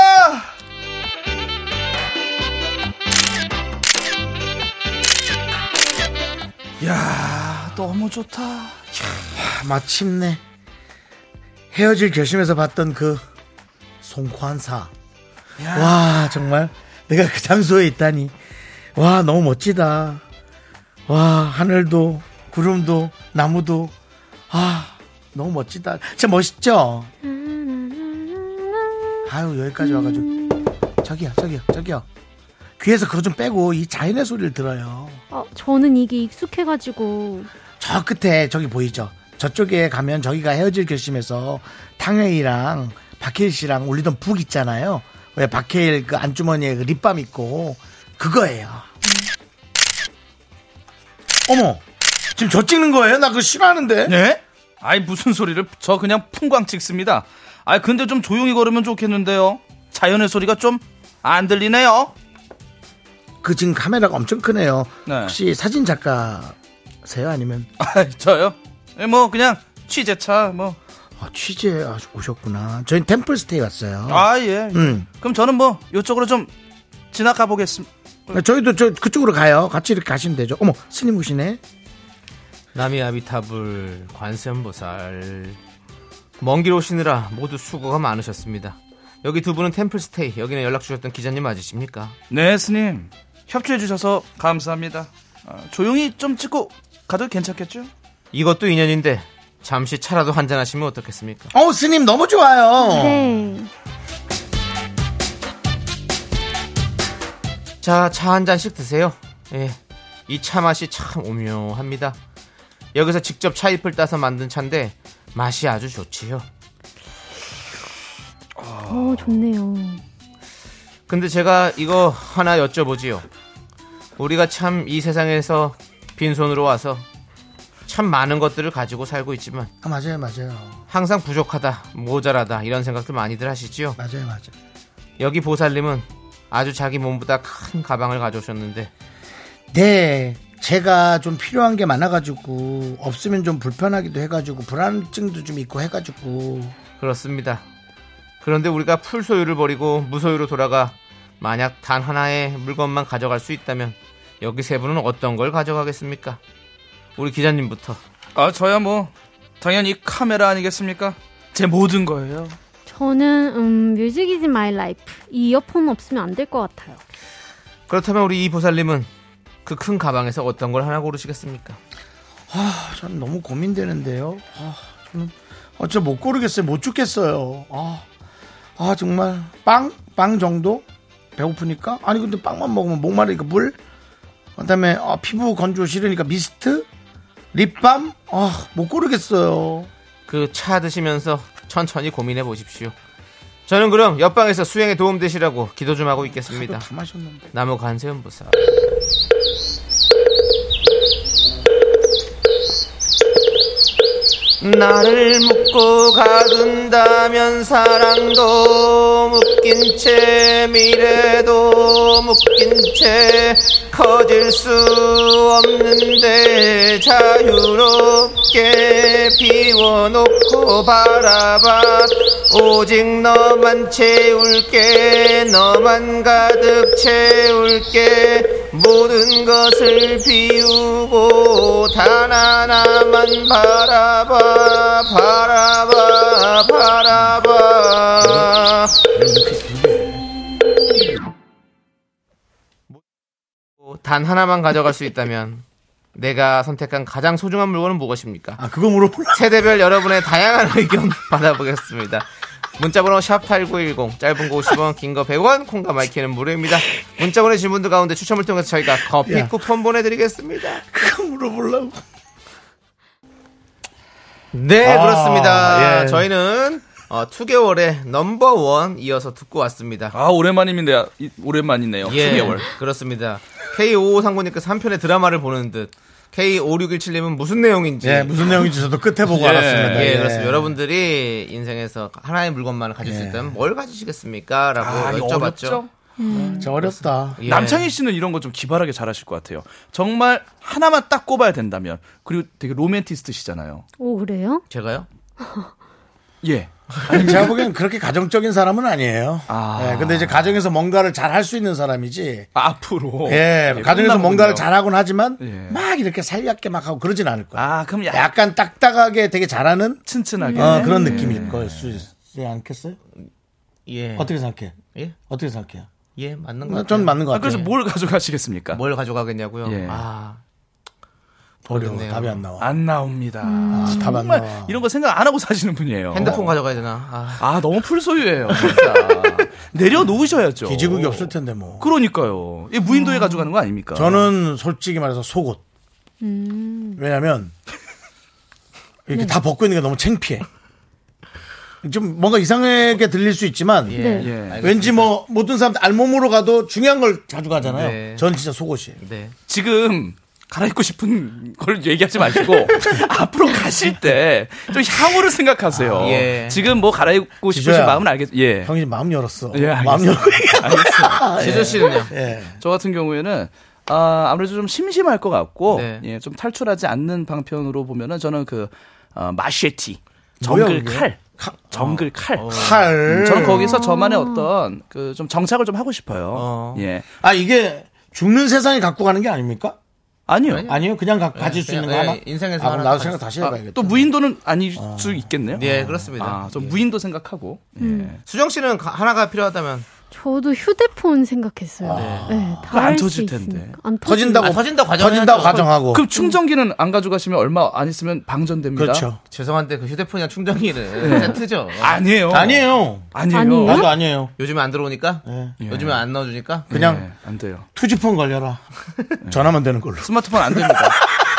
야 너무 좋다. 아, 마침내 헤어질 결심에서 봤던 그 송환사. 와 정말 내가 그 장소에 있다니. 와 너무 멋지다. 와 하늘도 구름도 나무도 아 너무 멋지다. 진짜 멋있죠. 아유 여기까지 와가지고 저기요 저기요 저기요 귀에서 그거 좀 빼고 이 자연의 소리를 들어요. 어, 저는 이게 익숙해가지고. 저 끝에 저기 보이죠? 저쪽에 가면 저기가 헤어질 결심에서 탕웨이랑 박해일 씨랑 올리던 북 있잖아요. 왜 박해일 그 안주머니에 그 립밤 있고 그거예요. 어머, 지금 저 찍는 거예요? 나 그거 싫어하는데. 네? 아이 무슨 소리를 저 그냥 풍광 찍습니다. 아 근데 좀 조용히 걸으면 좋겠는데요. 자연의 소리가 좀 안 들리네요. 그 지금 카메라가 엄청 크네요. 네. 혹시 사진 작가세요? 아니면 아 저요? 예, 뭐 그냥 취재차 뭐. 아, 취재 오셨구나. 저희 템플스테이 왔어요. 아 예. 음. 그럼 저는 뭐 이쪽으로 좀 지나가 보겠습니다. 저희도 저 그쪽으로 가요. 같이 이렇게 가시면 되죠. 어머, 스님 오시네. 나미아비타불 관세음보살 먼 길 오시느라 모두 수고가 많으셨습니다. 여기 두 분은 템플스테이 여기는 연락 주셨던 기자님 맞으십니까? 네 스님 협조해 주셔서 감사합니다. 아, 조용히 좀 찍고 가도 괜찮겠죠? 이것도 인연인데 잠시 차라도 한잔 하시면 어떻겠습니까? 어, 스님 너무 좋아요. 네. 자, 차 한 잔씩 드세요. 예. 이 차 맛이 참 오묘합니다. 여기서 직접 차잎을 따서 만든 차인데 맛이 아주 좋지요. 어, 좋네요. 근데 제가 이거 하나 여쭤보지요. 우리가 참 이 세상에서 빈손으로 와서 참 많은 것들을 가지고 살고 있지만 아, 맞아요, 맞아요. 항상 부족하다, 모자라다 이런 생각들 많이들 하시지요. 맞아요, 맞아요. 여기 보살님은 아주 자기 몸보다 큰 가방을 가져오셨는데 네, 제가 좀 필요한 게 많아가지고 없으면 좀 불편하기도 해가지고 불안증도 좀 있고 해가지고 그렇습니다. 그런데 우리가 풀소유를 버리고 무소유로 돌아가 만약 단 하나의 물건만 가져갈 수 있다면 여기 세 분은 어떤 걸 가져가겠습니까? 우리 기자님부터. 아 저야 뭐 당연히 카메라 아니겠습니까? 제 모든 거예요. 저는, 음, Music is my life. 이 이어폰 없으면 안 될 것 같아요. 그렇다면 우리 이 보살님은 그 큰 가방에서 어떤 걸 하나 고르시겠습니까? 아, 저는 너무 고민되는데요. 아, 저는 어, 진짜 못 고르겠어요. 못 죽겠어요. 아, 아, 정말. 빵? 빵 정도? 배고프니까? 아니, 근데 빵만 먹으면 목 마르니까 물? 그 다음에, 아, 피부 건조 싫으니까 미스트? 립밤? 아, 못 고르겠어요. 그 차 드시면서 천천히 고민해 보십시오. 저는 그럼 옆방에서 수행에 도움 되시라고 기도 좀 하고 있겠습니다. 다 마셨는데. 나무 관세음보살. 나를 묶고 가둔다면 사랑도 묶인 채 미래도 묶인 채 커질 수 없는데 자유롭게 비워놓고 바라봐. 오직 너만 채울게 너만 가득 채울게 모든 것을 비우고 단 하나만 바라봐 바라봐 바라봐 단 하나만 가져갈 수 있다면 내가 선택한 가장 소중한 물건은 무엇입니까? 아, 그거 물어보라. 세대별 여러분의 다양한 의견 받아보겠습니다. 문자번호 샵8910 짧은 거 50원 긴 거 100원 콩과 my K는 무료입니다. 문자 보내주신 분들 가운데 추첨을 통해서 저희가 커피 야. 쿠폰 보내드리겠습니다. 그거 물어보려고. 네 아, 그렇습니다. 예. 저희는 어, 2개월의 넘버원 이어서 듣고 왔습니다. 아 오랜만입니다. 이- 오랜만이네요. 예, 2개월. 그렇습니다. K5539님께서 한 편의 드라마를 보는 듯 K5617님은 무슨 내용인지 예, 무슨 내용인지 저도 끝에 보고 예. 알았습니다. 예, 그렇습니다. 여러분들이 인생에서 하나의 물건만을 가질 수 예. 있다면 뭘 가지시겠습니까? 라고 아, 이거 여쭤봤죠. 어렵죠? 진짜 어렵다. 예. 남창희 씨는 이런 거 좀 기발하게 잘하실 것 같아요. 정말 하나만 딱 꼽아야 된다면 그리고 되게 로맨티스트시잖아요. 오, 그래요? 제가요? 예. 아니, 제가 보기엔 그렇게 가정적인 사람은 아니에요. 아. 예, 근데 이제 가정에서 뭔가를 잘 할 수 있는 사람이지. 앞으로. 예, 예, 가정에서. 뭔가를 잘하긴 하지만 예. 막 이렇게 살갑게 막 하고 그러진 않을 거야. 아 그럼 약 약간 딱딱하게 되게 잘하는 튼튼하게. 어, 그런 느낌일 거일 수 있지 않겠어요? 예. 어떻게 생각해? 예? 어떻게 생각해요? 예, 맞는 것 같아요. 전 맞는 것 아, 같아요. 그래서 뭘 가져가시겠습니까? 뭘 가져가겠냐고요? 예. 아, 어려워. 답이 안 나와. 안 나옵니다. 아, 답 안 정말 나와. 이런 거 생각 안 하고 사시는 분이에요. 핸드폰 가져가야 되나? 아, 아 너무 풀소유예요. 진짜. 내려놓으셔야죠. 기지국이 없을 텐데 뭐. 그러니까요. 이 무인도에 가져가는 거 아닙니까? 저는 솔직히 말해서 속옷. 음. 왜냐면 네. 이렇게 다 벗고 있는 게 너무 창피해. 좀 뭔가 이상하게 들릴 수 있지만 예. 네. 예. 알겠습니다. 왠지 뭐 모든 사람들 알몸으로 가도 중요한 걸 자주 가잖아요. 네. 전 진짜 속옷이에요. 네. 지금 갈아입고 싶은 걸 얘기하지 마시고 앞으로 가실 때 좀 향후를 생각하세요. 아, 예. 지금 뭐 갈아입고 싶으신 지조야. 마음은 알겠. 예. 형이 마음 열었어. 예, 알겠습니다. 마음 열고 얘기하- 알겠습니다. 지조 씨는요? 예. 저 같은 경우에는 아, 아무래도 좀 심심할 것 같고 네. 예, 좀 탈출하지 않는 방편으로 보면은 저는 그 어, 마쉐티 뭐야, 정글 그게? 칼 정글 칼 칼. 저는 거기서 저만의 어떤 그 좀 정착을 좀 하고 싶어요. 어. 예. 아 이게 죽는 세상이 갖고 가는 게 아닙니까? 아니요. 아니요, 그냥 가, 가질 수 그냥, 있는 거 하나. 예, 인생에서 아, 하나 나도 생각 수 다시 아, 해봐야겠다. 또 무인도는 아닐 수 있겠네요. 예, 그렇습니다. 아, 좀 예. 무인도 생각하고. 예. 수정 씨는 가- 하나가 필요하다면 저도 휴대폰 생각했어요. 네, 그거 안 다할수 터질 텐데. 안 터진다고 아, 터진다고 가정해야죠. 터진다고 가정하고. 그럼 충전기는 안 가져가시면 얼마 안 있으면 방전됩니다. 그렇죠. 죄송한데 그 휴대폰이랑 충전기는 세트죠. 아니에요. 아니에요. 아니에요. 아니에요? 나도 아니에요. 요즘에 안 들어오니까? 예. 요즘에 안 넣어주니까? 그냥 예, 안 돼요. 투지폰 걸려라. 전화만 되는 걸로. 스마트폰 안 됩니다.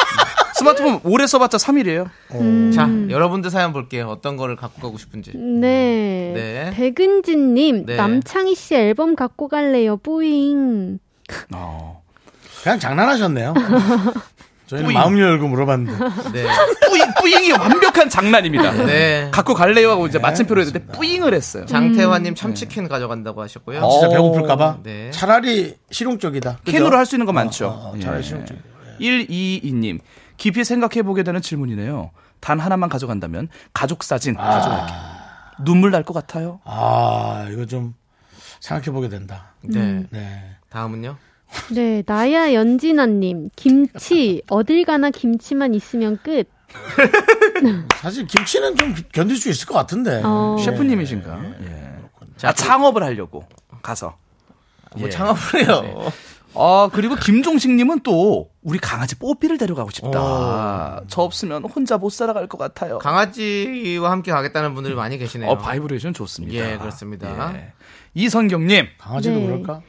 스마트폰 오래 써봤자 3일이에요. 자, 여러분들 사연 볼게요. 어떤 거를 갖고 가고 싶은지. 네. 네. 백은진님, 네. 남창희 씨 앨범 갖고 갈래요, 뿌잉. 어. 그냥 장난하셨네요. 저희는 마음 열고 물어봤는데. 네. 뿌잉, 뿌잉이 완벽한 장난입니다. 네. 갖고 갈래요 하고 이제 마침표로 했는데 뿌잉을 했어요. 장태환님 참치캔 가져간다고 하셨고요. 아, 진짜 어. 배고플까봐. 네. 차라리 실용적이다. 캔으로 할 수 있는 거 많죠. 어, 어, 차라리 실용적이다. 122님. 깊이 생각해 보게 되는 질문이네요. 단 하나만 가져간다면 가족 사진 가져갈게. 눈물 날 것 같아요. 아, 이거 좀 생각해 보게 된다. 네. 네. 다음은요? 네, 나야 연진아님, 김치, 어딜 가나 김치만 있으면 끝. 사실 김치는 좀 견딜 수 있을 것 같은데. 어. 셰프님이신가? 예. 아, 창업을 하려고 가서. 뭐 예. 창업을 해요. 아, 그리고 김종식님은 또 우리 강아지 뽀삐를 데려가고 싶다. 저 없으면 혼자 못 살아갈 것 같아요. 강아지와 함께 가겠다는 분들이 많이 계시네요. 어, 바이브레이션 좋습니다. 예, 그렇습니다. 예. 이성경님. 강아지도 네. 그럴까?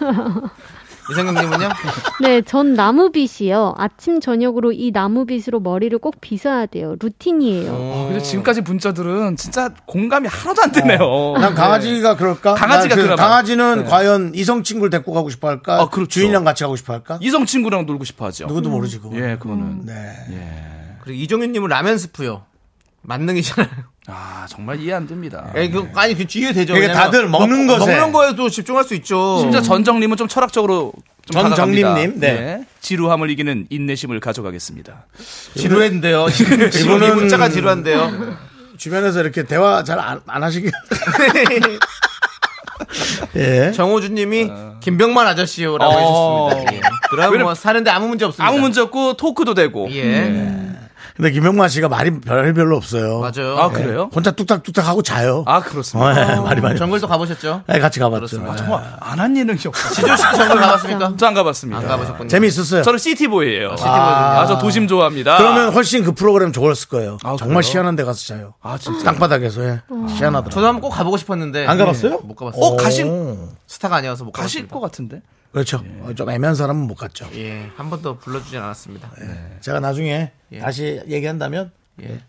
이성경님은요? 네, 전 나무빗이요. 아침 저녁으로 이 나무빗으로 머리를 꼭 빗어야 돼요. 루틴이에요. 어, 근데 지금까지 문자들은 진짜 공감이 하나도 안 되네요. 난 강아지가 그럴까? 강아지가 난 그. 강아지는 네. 과연 이성 친구를 데리고 가고 싶어 할까? 아, 그렇죠. 주인이랑 같이 가고 싶어 할까? 이성 친구랑 놀고 싶어 하죠. 누구도 모르지 그거. 예, 그거는. 네. 그리고 이종윤님은 라면 스프요. 만능이잖아요. 아, 정말 이해 안 됩니다. 예, 그, 아니, 그 이해되죠. 그게 왜냐면 다들 먹는 먹- 것에. 먹는 거에도 집중할 수 있죠. 심지어 전정님은 좀 철학적으로 좀 전정림님, 다가갑니다. 네. 지루함을 이기는 인내심을 가져가겠습니다. 지루했는데요. 지금 지금 이 이분은- 문자가 지루한데요. 주변에서 이렇게 대화 잘안 안 하시길. 예. 정호주님이 김병만 아저씨요라고 어. 해주셨습니다. 예. 그럼 뭐 사는데 아무 문제 없습니다. 아무 문제 없고 토크도 되고. 예. 근데 김영만 씨가 말이 별 별로 없어요. 맞아요. 아, 그래요? 혼자 뚝딱뚝딱 하고 자요. 아, 그렇습니다. 어, 예, 말이 많이. 정글도 가보셨죠? 네, 같이 가봤죠. 그렇습니다. 예. 정말 안 한 예능이 없어. 지조 씨 정글 가봤습니까? 저 안 가봤습니다. 안 가보셨군요. 재미있었어요. 저는 시티보이예요. 아. 아, 저 도심 좋아합니다. 그러면 훨씬 그 프로그램 좋았을 거예요. 아, 정말? 희한한 데 가서 자요. 아, 진짜. 땅바닥에서 예. 희한하더라고요. 저도 한번 꼭 가보고 싶었는데 안 가봤어요? 못 가봤어요. 어, 오. 스타가 아니어서 못 가실. 것 같은데? 그렇죠. 어, 좀 애매한 사람은 못 갔죠. 예, 한 번도 불러주진 않았습니다. 제가 나중에 예. 다시 얘기한다면 예.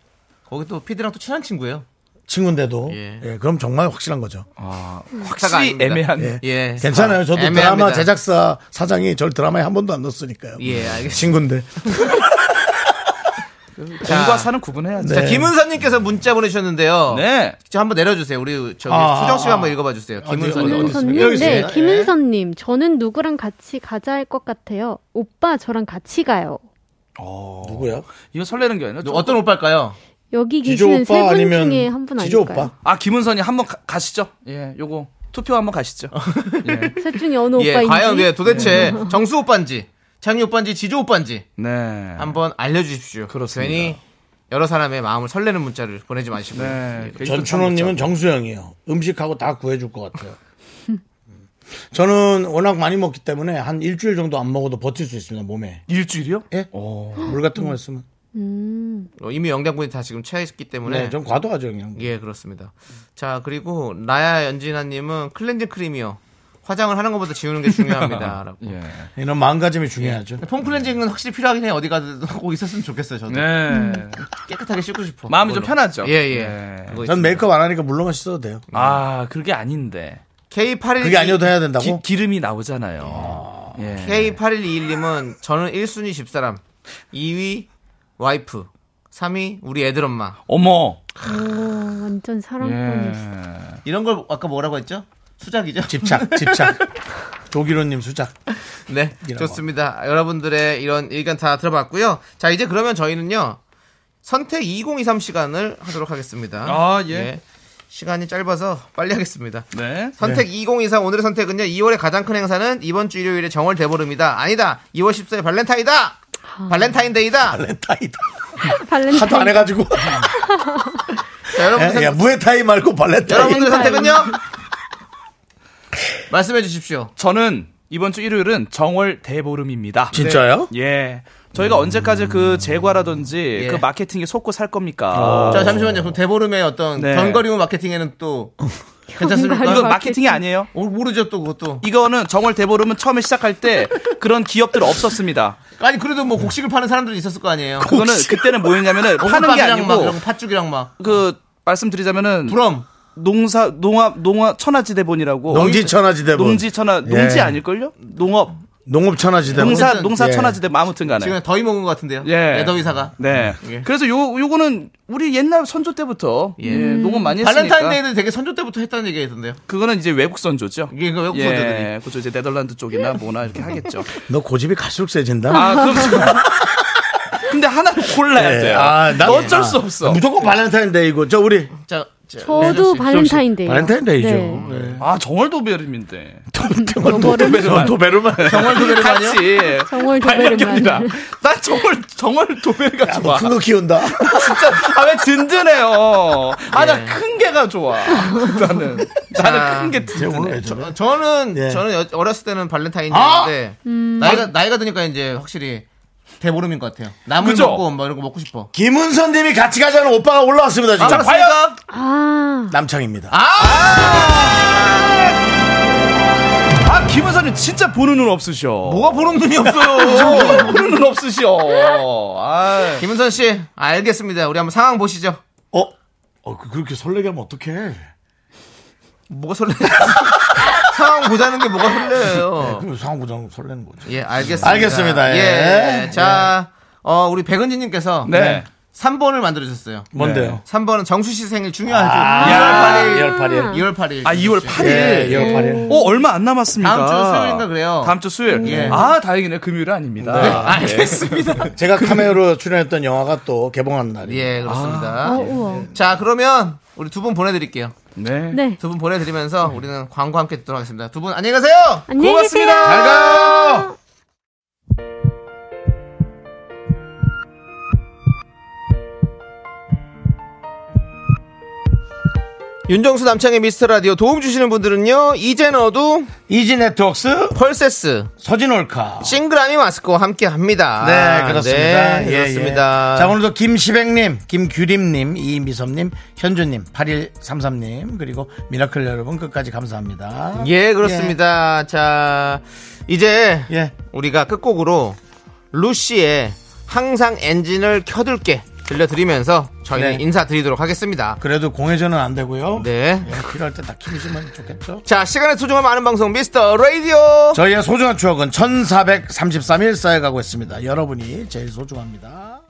거기 또 피디랑 또 친한 친구예요. 친구인데도 예. 예, 그럼 정말 확실한 거죠. 아, 스타가 확실히. 애매한. 예. 예. 괜찮아요. 저도 애매합니다. 드라마 제작사 사장이 절 드라마에 한 번도 안 넣었으니까요. 예, 알겠습니다. 친구인데. 공과 사는 구분해야죠. 네. 자, 김은선님께서 문자 보내주셨는데요. 네. 저 한번 내려주세요. 우리 저기 아, 수정 씨가 아, 한번 읽어봐 주세요. 김은선님. 어디 김은선님, 여기 네, 있어요? 김은선님, 저는 누구랑 같이 가자 할 것 같아요. 오빠 저랑 같이 가요. 누구야? 이거 설레는 게 아니라. 좀- 어떤 오빠일까요? 여기 계시는 세 분 중에 한 분 아닐까요? 오빠? 아, 김은선이 한번 가- 가시죠. 예, 요거 투표 한번 가시죠. 예. 셋 중에 어느 예, 오빠인지. 과연 예, 도대체 정수 오빠인지, 창희 오빠인지, 지조 오빠인지 네. 한번 알려주십시오. 그렇습니다. 괜히 여러 사람의 마음을 설레는 문자를 보내지 마시고요. 네. 예. 전춘호님은 정수영이요. 음식하고 다 구해줄 것 같아요. 저는 워낙 많이 먹기 때문에 한 일주일 정도 안 먹어도 버틸 수 있습니다, 몸에. 일주일이요? 예? 물 같은 거 있으면. 음, 어, 이미 영양분이 다 지금 차있기 때문에 네, 좀 과도하죠, 그냥. 예, 그렇습니다. 자, 그리고 나야 연진아님은 클렌징 크림이요. 화장을 하는 것보다 지우는 게 중요합니다. 라고. 예. 이런 마음가짐이 중요하죠. 폼 클렌징은 확실히 필요하긴 해. 어디 가도 꼭 있었으면 좋겠어요, 저도. 네. 깨끗하게 씻고 싶어. 마음이 좀. 편하죠. 예, 예. 네. 전. 메이크업 안 하니까 물로만 씻어도 돼요. 아, 그게 아닌데. K81 그게 아니어도 해야 된다고? 기, 기름이 나오잖아요. 예. K8121님은 저는 1순위 집사람, 2위 와이프, 3위 우리 애들 엄마. 어머. 오, 완전 사랑꾼이시다. 예. 이런 걸 아까 뭐라고 했죠? 수작이죠? 집착, 집착. 조기로님 수작. 네. 좋습니다. 여러분들의 이런 의견 다 들어봤고요. 자, 이제 그러면 저희는요. 선택 2023 시간을 하도록 하겠습니다. 아, 예. 시간이 짧아서 빨리 하겠습니다. 네. 선택 2023 오늘의 선택은요. 2월의 가장 큰 행사는 이번 주 일요일에 정월 대보름이다. 아니다. 2월 14일 발렌타이다. 발렌타인데이다. 발렌타이다. 발렌타인. 하도 안 해가지고. 자, 여러분들 예, 야, 무에타이 말고 발렌타이. 여러분들의 선택은요? 말씀해 주십시오. 저는 이번 주 일요일은 정월 대보름입니다. 진짜요? 예. 저희가 언제까지 그 제과라든지 예. 그 마케팅에 속고 살 겁니까? 자, 잠시만요. 그럼 대보름의 어떤 네. 견거리움 마케팅에는 또 괜찮습니까? 이거 마케팅. 마케팅이 아니에요. 어, 모르죠, 또 그것도. 이거는 정월 대보름은 처음에 시작할 때 그런 기업들 없었습니다. 아니, 그래도 뭐 곡식을 파는 사람들이 있었을 거 아니에요. 그거는 그때는 뭐였냐면은 파는 게 아니고 팥죽이랑 막. 그 말씀드리자면은 부럼. 농사 농업 농업 천하지대본이라고 농지 천하지대본. 농지 천하 예. 농지 아닐걸요? 농업 농업 천하지대본. 농사 어쨌든, 농사 예. 천하지대본 아무튼 간에 지금 더위 먹은 것 같은데요. 예. 애더위사가. 네. 예. 그래서 요 요거는 우리 옛날 선조 때부터 예. 예, 농업 많이 했으니까 발렌타인데이는 되게 선조 때부터 했다는 얘기가 있던데요. 그거는 이제 외국 선조죠. 이게 그 외국 선조들이. 예, 그죠 이제 네덜란드 쪽이나 뭐나 이렇게 하겠죠. 너 고집이 갈수록 세진다. 아, 그럼 지금 근데 하나를 골라야 예. 돼요. 아, 난- 어쩔 아, 수 없어. 무조건 발렌타인데이고 저 우리 자, 자, 저도 씨. 발렌타인데이. 발렌타인데이죠. 네. 예. 아 정월 도베름인데. 도베르만. 도베르만. 정말 도베르만요? 같이 정월. 도베르만. 난 정월 정월 도베르가 좋아. 큰 거 키운다. 진짜 아왜 든든해요. 아나 예. 큰 개가 좋아. 나는 나는 큰 게 든든해. 왜 저래? 저는 예. 저는 여- 어렸을 때는 발렌타인이었는데 나이가 나이가 드니까 이제 확실히 대보름인 것 같아요. 나물 그죠? 먹고 뭐 이런 거 먹고 싶어. 김은선 님이 같이 가자는 오빠가 올라왔습니다, 지금. 자, 과연 아, 남창입니다. 아 김은선 님 진짜 보는 눈 없으셔. 뭐가 보는 눈이 없어요. 보는 눈 없으셔. 아. 김은선 씨, 알겠습니다. 우리 한번 상황 보시죠. 어? 어, 그- 그렇게 설레게 하면 어떡해. 뭐가 설레? 상황 보자는 게 뭐가 설레요? 그럼 상황부장 설레는 거죠. 예, 알겠습니다. 알겠습니다. 예. 자, 어, 우리 백은지님께서 네. 3번을 만들어주셨어요. 뭔데요? 3번은 정수 씨 생일 중요하죠. 아, 2월 8일. 2월 8일. 2월 8일. 아 2월 8일. 예, 2월 8일. 어 얼마 안 남았습니다. 다음 주 수요일인가 그래요. 다음 주 수요일. 예. 아 다행이네 금요일은 아닙니다. 네. 알겠습니다. 제가 카메오로 출연했던 영화가 또 개봉하는 날이에요. 예, 그렇습니다. 어, 우와. 자, 그러면 우리 두 분 보내드릴게요. 네. 네. 두 분 보내드리면서 우리는 광고 함께 듣도록 하겠습니다. 두 분 안녕히 가세요! 안녕히 계세요. 잘 가요! 윤정수 남창의 미스터 라디오 도움 주시는 분들은요, 이젠어두, 이지 네트웍스, 펄세스, 서진올카. 싱그라미 마스크와 함께 합니다. 네, 그렇습니다. 네, 예, 그렇습니다. 예. 자, 오늘도 김시백님, 김규림님, 이미섭님, 현주님, 8133님, 그리고 미라클 여러분 끝까지 감사합니다. 예, 그렇습니다. 자, 이제 예. 우리가 끝곡으로 루시의 항상 엔진을 켜둘게 들려드리면서 저희는 네. 인사드리도록 하겠습니다. 그래도 공회전은 안 되고요. 네. 예, 필요할 때 다 키우시면 좋겠죠. 자, 시간의 소중함 아는 방송 미스터 라디오. 저희의 소중한 추억은 1433일 쌓여가고 있습니다. 여러분이 제일 소중합니다.